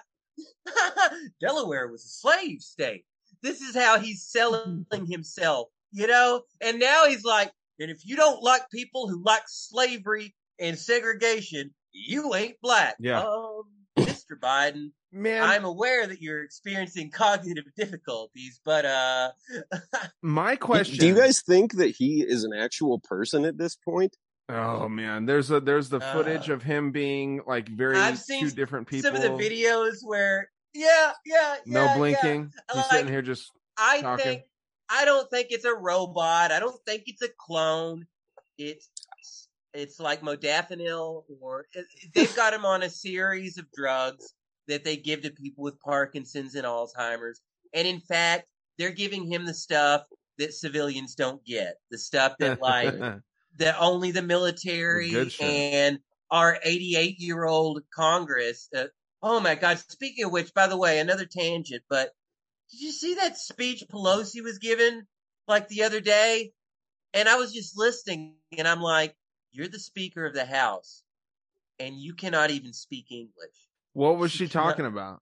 Delaware was a slave state. This is how he's selling himself, you know? And now he's like, and if you don't like people who like slavery and segregation, you ain't black. Yeah. Um, Mr. Biden, Man, I'm aware that you're experiencing cognitive difficulties, but uh my question. Do you guys think that he is an actual person at this point? Oh man, there's a there's the footage Uh, of him being like very I've seen two different people. some of the videos where yeah, yeah, no yeah, yeah. blinking. He's Like, sitting here just I talking. think I don't think it's a robot. I don't think it's a clone. It's it's like modafinil, or they've got him on a series of drugs that they give to people with Parkinson's and Alzheimer's. And in fact, they're giving him the stuff that civilians don't get, the stuff that like that only the military good and our 88 year old Congress. Uh, oh my God! Speaking of which, by the way, another tangent, but did you see that speech Pelosi was given like the other day? And I was just listening, and I'm like, "You're the Speaker of the House, and you cannot even speak English." what was she She cannot- talking about?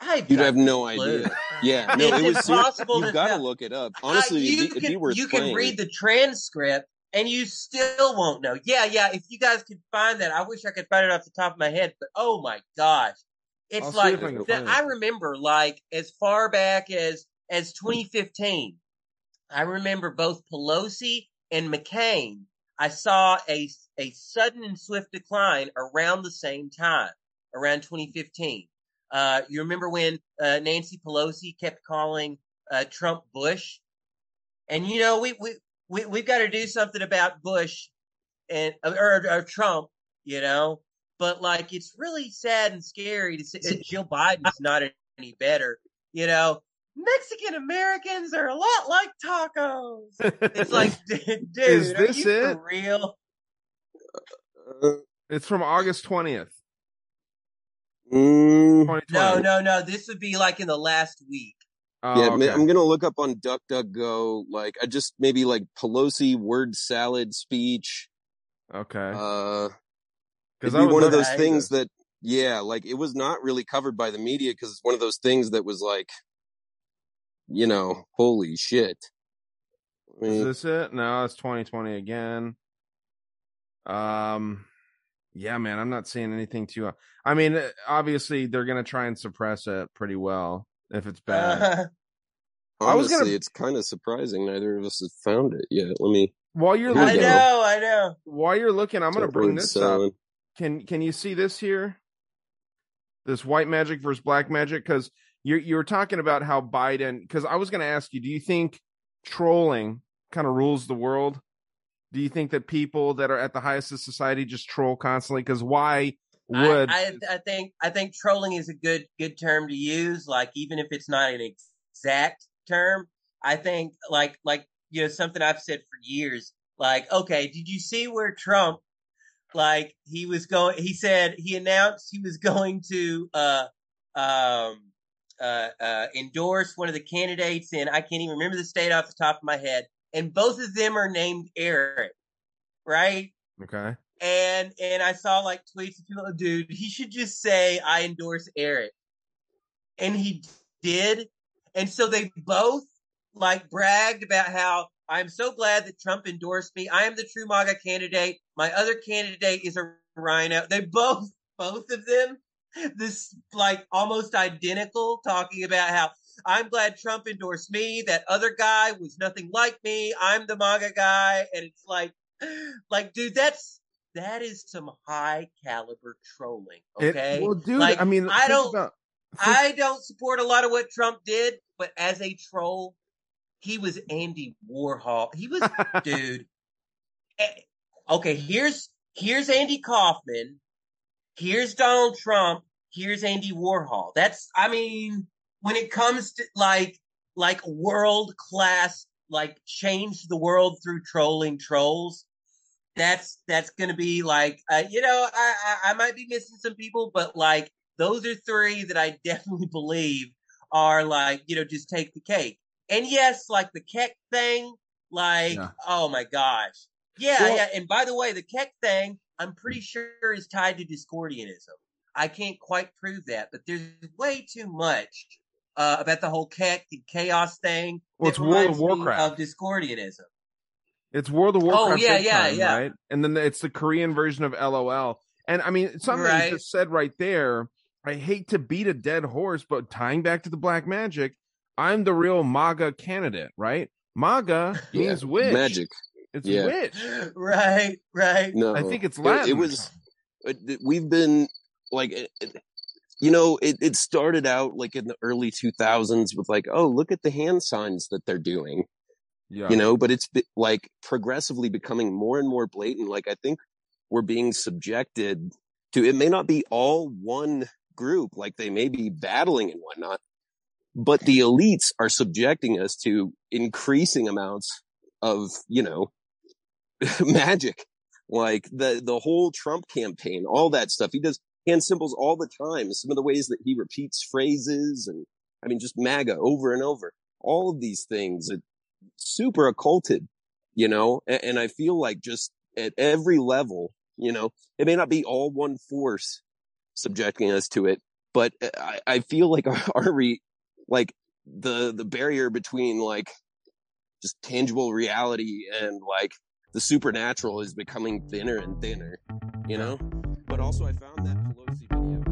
I've You'd have no clue. idea. Yeah, no, It's it was. impossible You've to got to look it up. Uh, Honestly, you it'd, be, it'd can, be worth you playing. can read the transcript and you still won't know. Yeah, yeah. If you guys could find that, I wish I could find it off the top of my head. But oh my gosh, it's I'll like I. I remember, like as far back as as 2015. I remember both Pelosi and McCain. I saw a a sudden and swift decline around the same time, around 2015. Uh, you remember when uh, Nancy Pelosi kept calling uh, Trump Bush, and you know we we we we've got to do something about Bush and or, or Trump, you know. But like, it's really sad and scary to see that Jill Biden's not any better, you know. Mexican Americans are a lot like tacos. It's like, dude, Is are this you it? for real? Uh, it's from August twentieth, mm, No, no, no. This would be like in the last week. Oh, yeah, okay. I'm gonna look up on DuckDuckGo. Like, I just maybe like Pelosi word salad speech. okay. Uh, Because be one of those things that, yeah, like it was not really covered by the media because it's one of those things that was like, you know, holy shit. I Is this it? No, it's 2020 again. Um, yeah, man, I'm not seeing anything too. I mean, uh, obviously they're gonna try and suppress it pretty well if it's bad. Uh, I was honestly, gonna- it's kind of surprising neither of us have found it yet. Let me. while you're Here we I looking, know, I know. while you're looking, I'm gonna bring word this up. Can can you see this here? This white magic versus black magic because you're you're talking about how Biden. Because I was gonna ask you, do you think trolling kind of rules the world? Do you think that people that are at the highest of society just troll constantly? Because why would I, I, I think I think trolling is a good good term to use. Like even if it's not an exact term, I think like like you know something I've said for years. Like okay, did you see where Trump like he was going? He said he announced he was going to uh um uh uh endorse one of the candidates, and I can't even remember the state off the top of my head. And both of them are named Eric, right? okay? And and I saw like tweets of dude, he should just say I endorse Eric, and he did, and so they both like bragged about how I'm so glad that Trump endorsed me. I am the true MAGA candidate. My other candidate is a rhino. They both, both of them, this like almost identical, talking about how I'm glad Trump endorsed me. That other guy was nothing like me. I'm the MAGA guy, and it's like, like, dude, that's that is some high caliber trolling. Okay, It- well, dude, Like, I mean, I don't- about- I don't support a lot of what Trump did, but as a troll, he was Andy Warhol. He was, dude. eh, Okay, here's here's Andy Kaufman. Here's Donald Trump. Here's Andy Warhol. That's, I mean, when it comes to like like world class, like change the world through trolling trolls. That's that's gonna be like, uh, you know, I, I I might be missing some people, but like those are three that I definitely believe are like, you know, just take the cake. And yes, like the Kek thing, like, Yeah. oh my gosh. Yeah, Well- yeah. And by the way, the Kek thing, I'm pretty sure is tied to Discordianism. I can't quite prove that, but there's way too much uh, about the whole Kek and chaos thing. Well, it's World of Warcraft. Of Discordianism. It's World of oh, Warcraft. Oh, yeah, big yeah, time, yeah. Right? And then it's the Korean version of LOL. And I mean, something that Right. you just said right there. I hate to beat a dead horse, but tying back to the black magic, I'm the real MAGA candidate, right? MAGA Yeah, means witch. Magic. It's Yeah. witch. Right, right. No, I think it's It- Latin. It, was. Uh, it- We've been like, it, it- you know, it, it started out like in the early 2000s with like, oh, look at the hand signs that they're doing, yeah. you know. But it's like progressively becoming more and more blatant. Like I think we're being subjected to. It may not be all one group, like they may be battling and whatnot, but the elites are subjecting us to increasing amounts of, you know, magic like the the whole Trump campaign, all that stuff. He does hand symbols all the time. Some of the ways that he repeats phrases, and I mean, just MAGA over and over. All of these things, it, super occulted, you know. And, and I feel like just at every level, you know, it may not be all one force subjecting us to it, but uh, I, I feel like our, our re, like the the barrier between like just tangible reality and like the supernatural is becoming thinner and thinner, you know? But also I found that Pelosi video.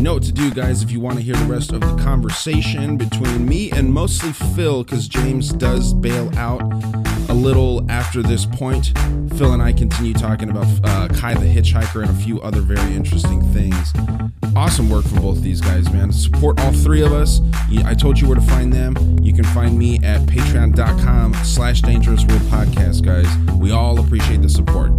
You know what to do, guys, if you want to hear the rest of the conversation between me and mostly Phil, because James does bail out a little after this point. Phil and I continue talking about uh, Kai the Hitchhiker and a few other very interesting things. Awesome work from both these guys, man. Support all three of us. I told you where to find them. You can find me at patreon.com slash dangerous world podcast, guys. We all appreciate the support.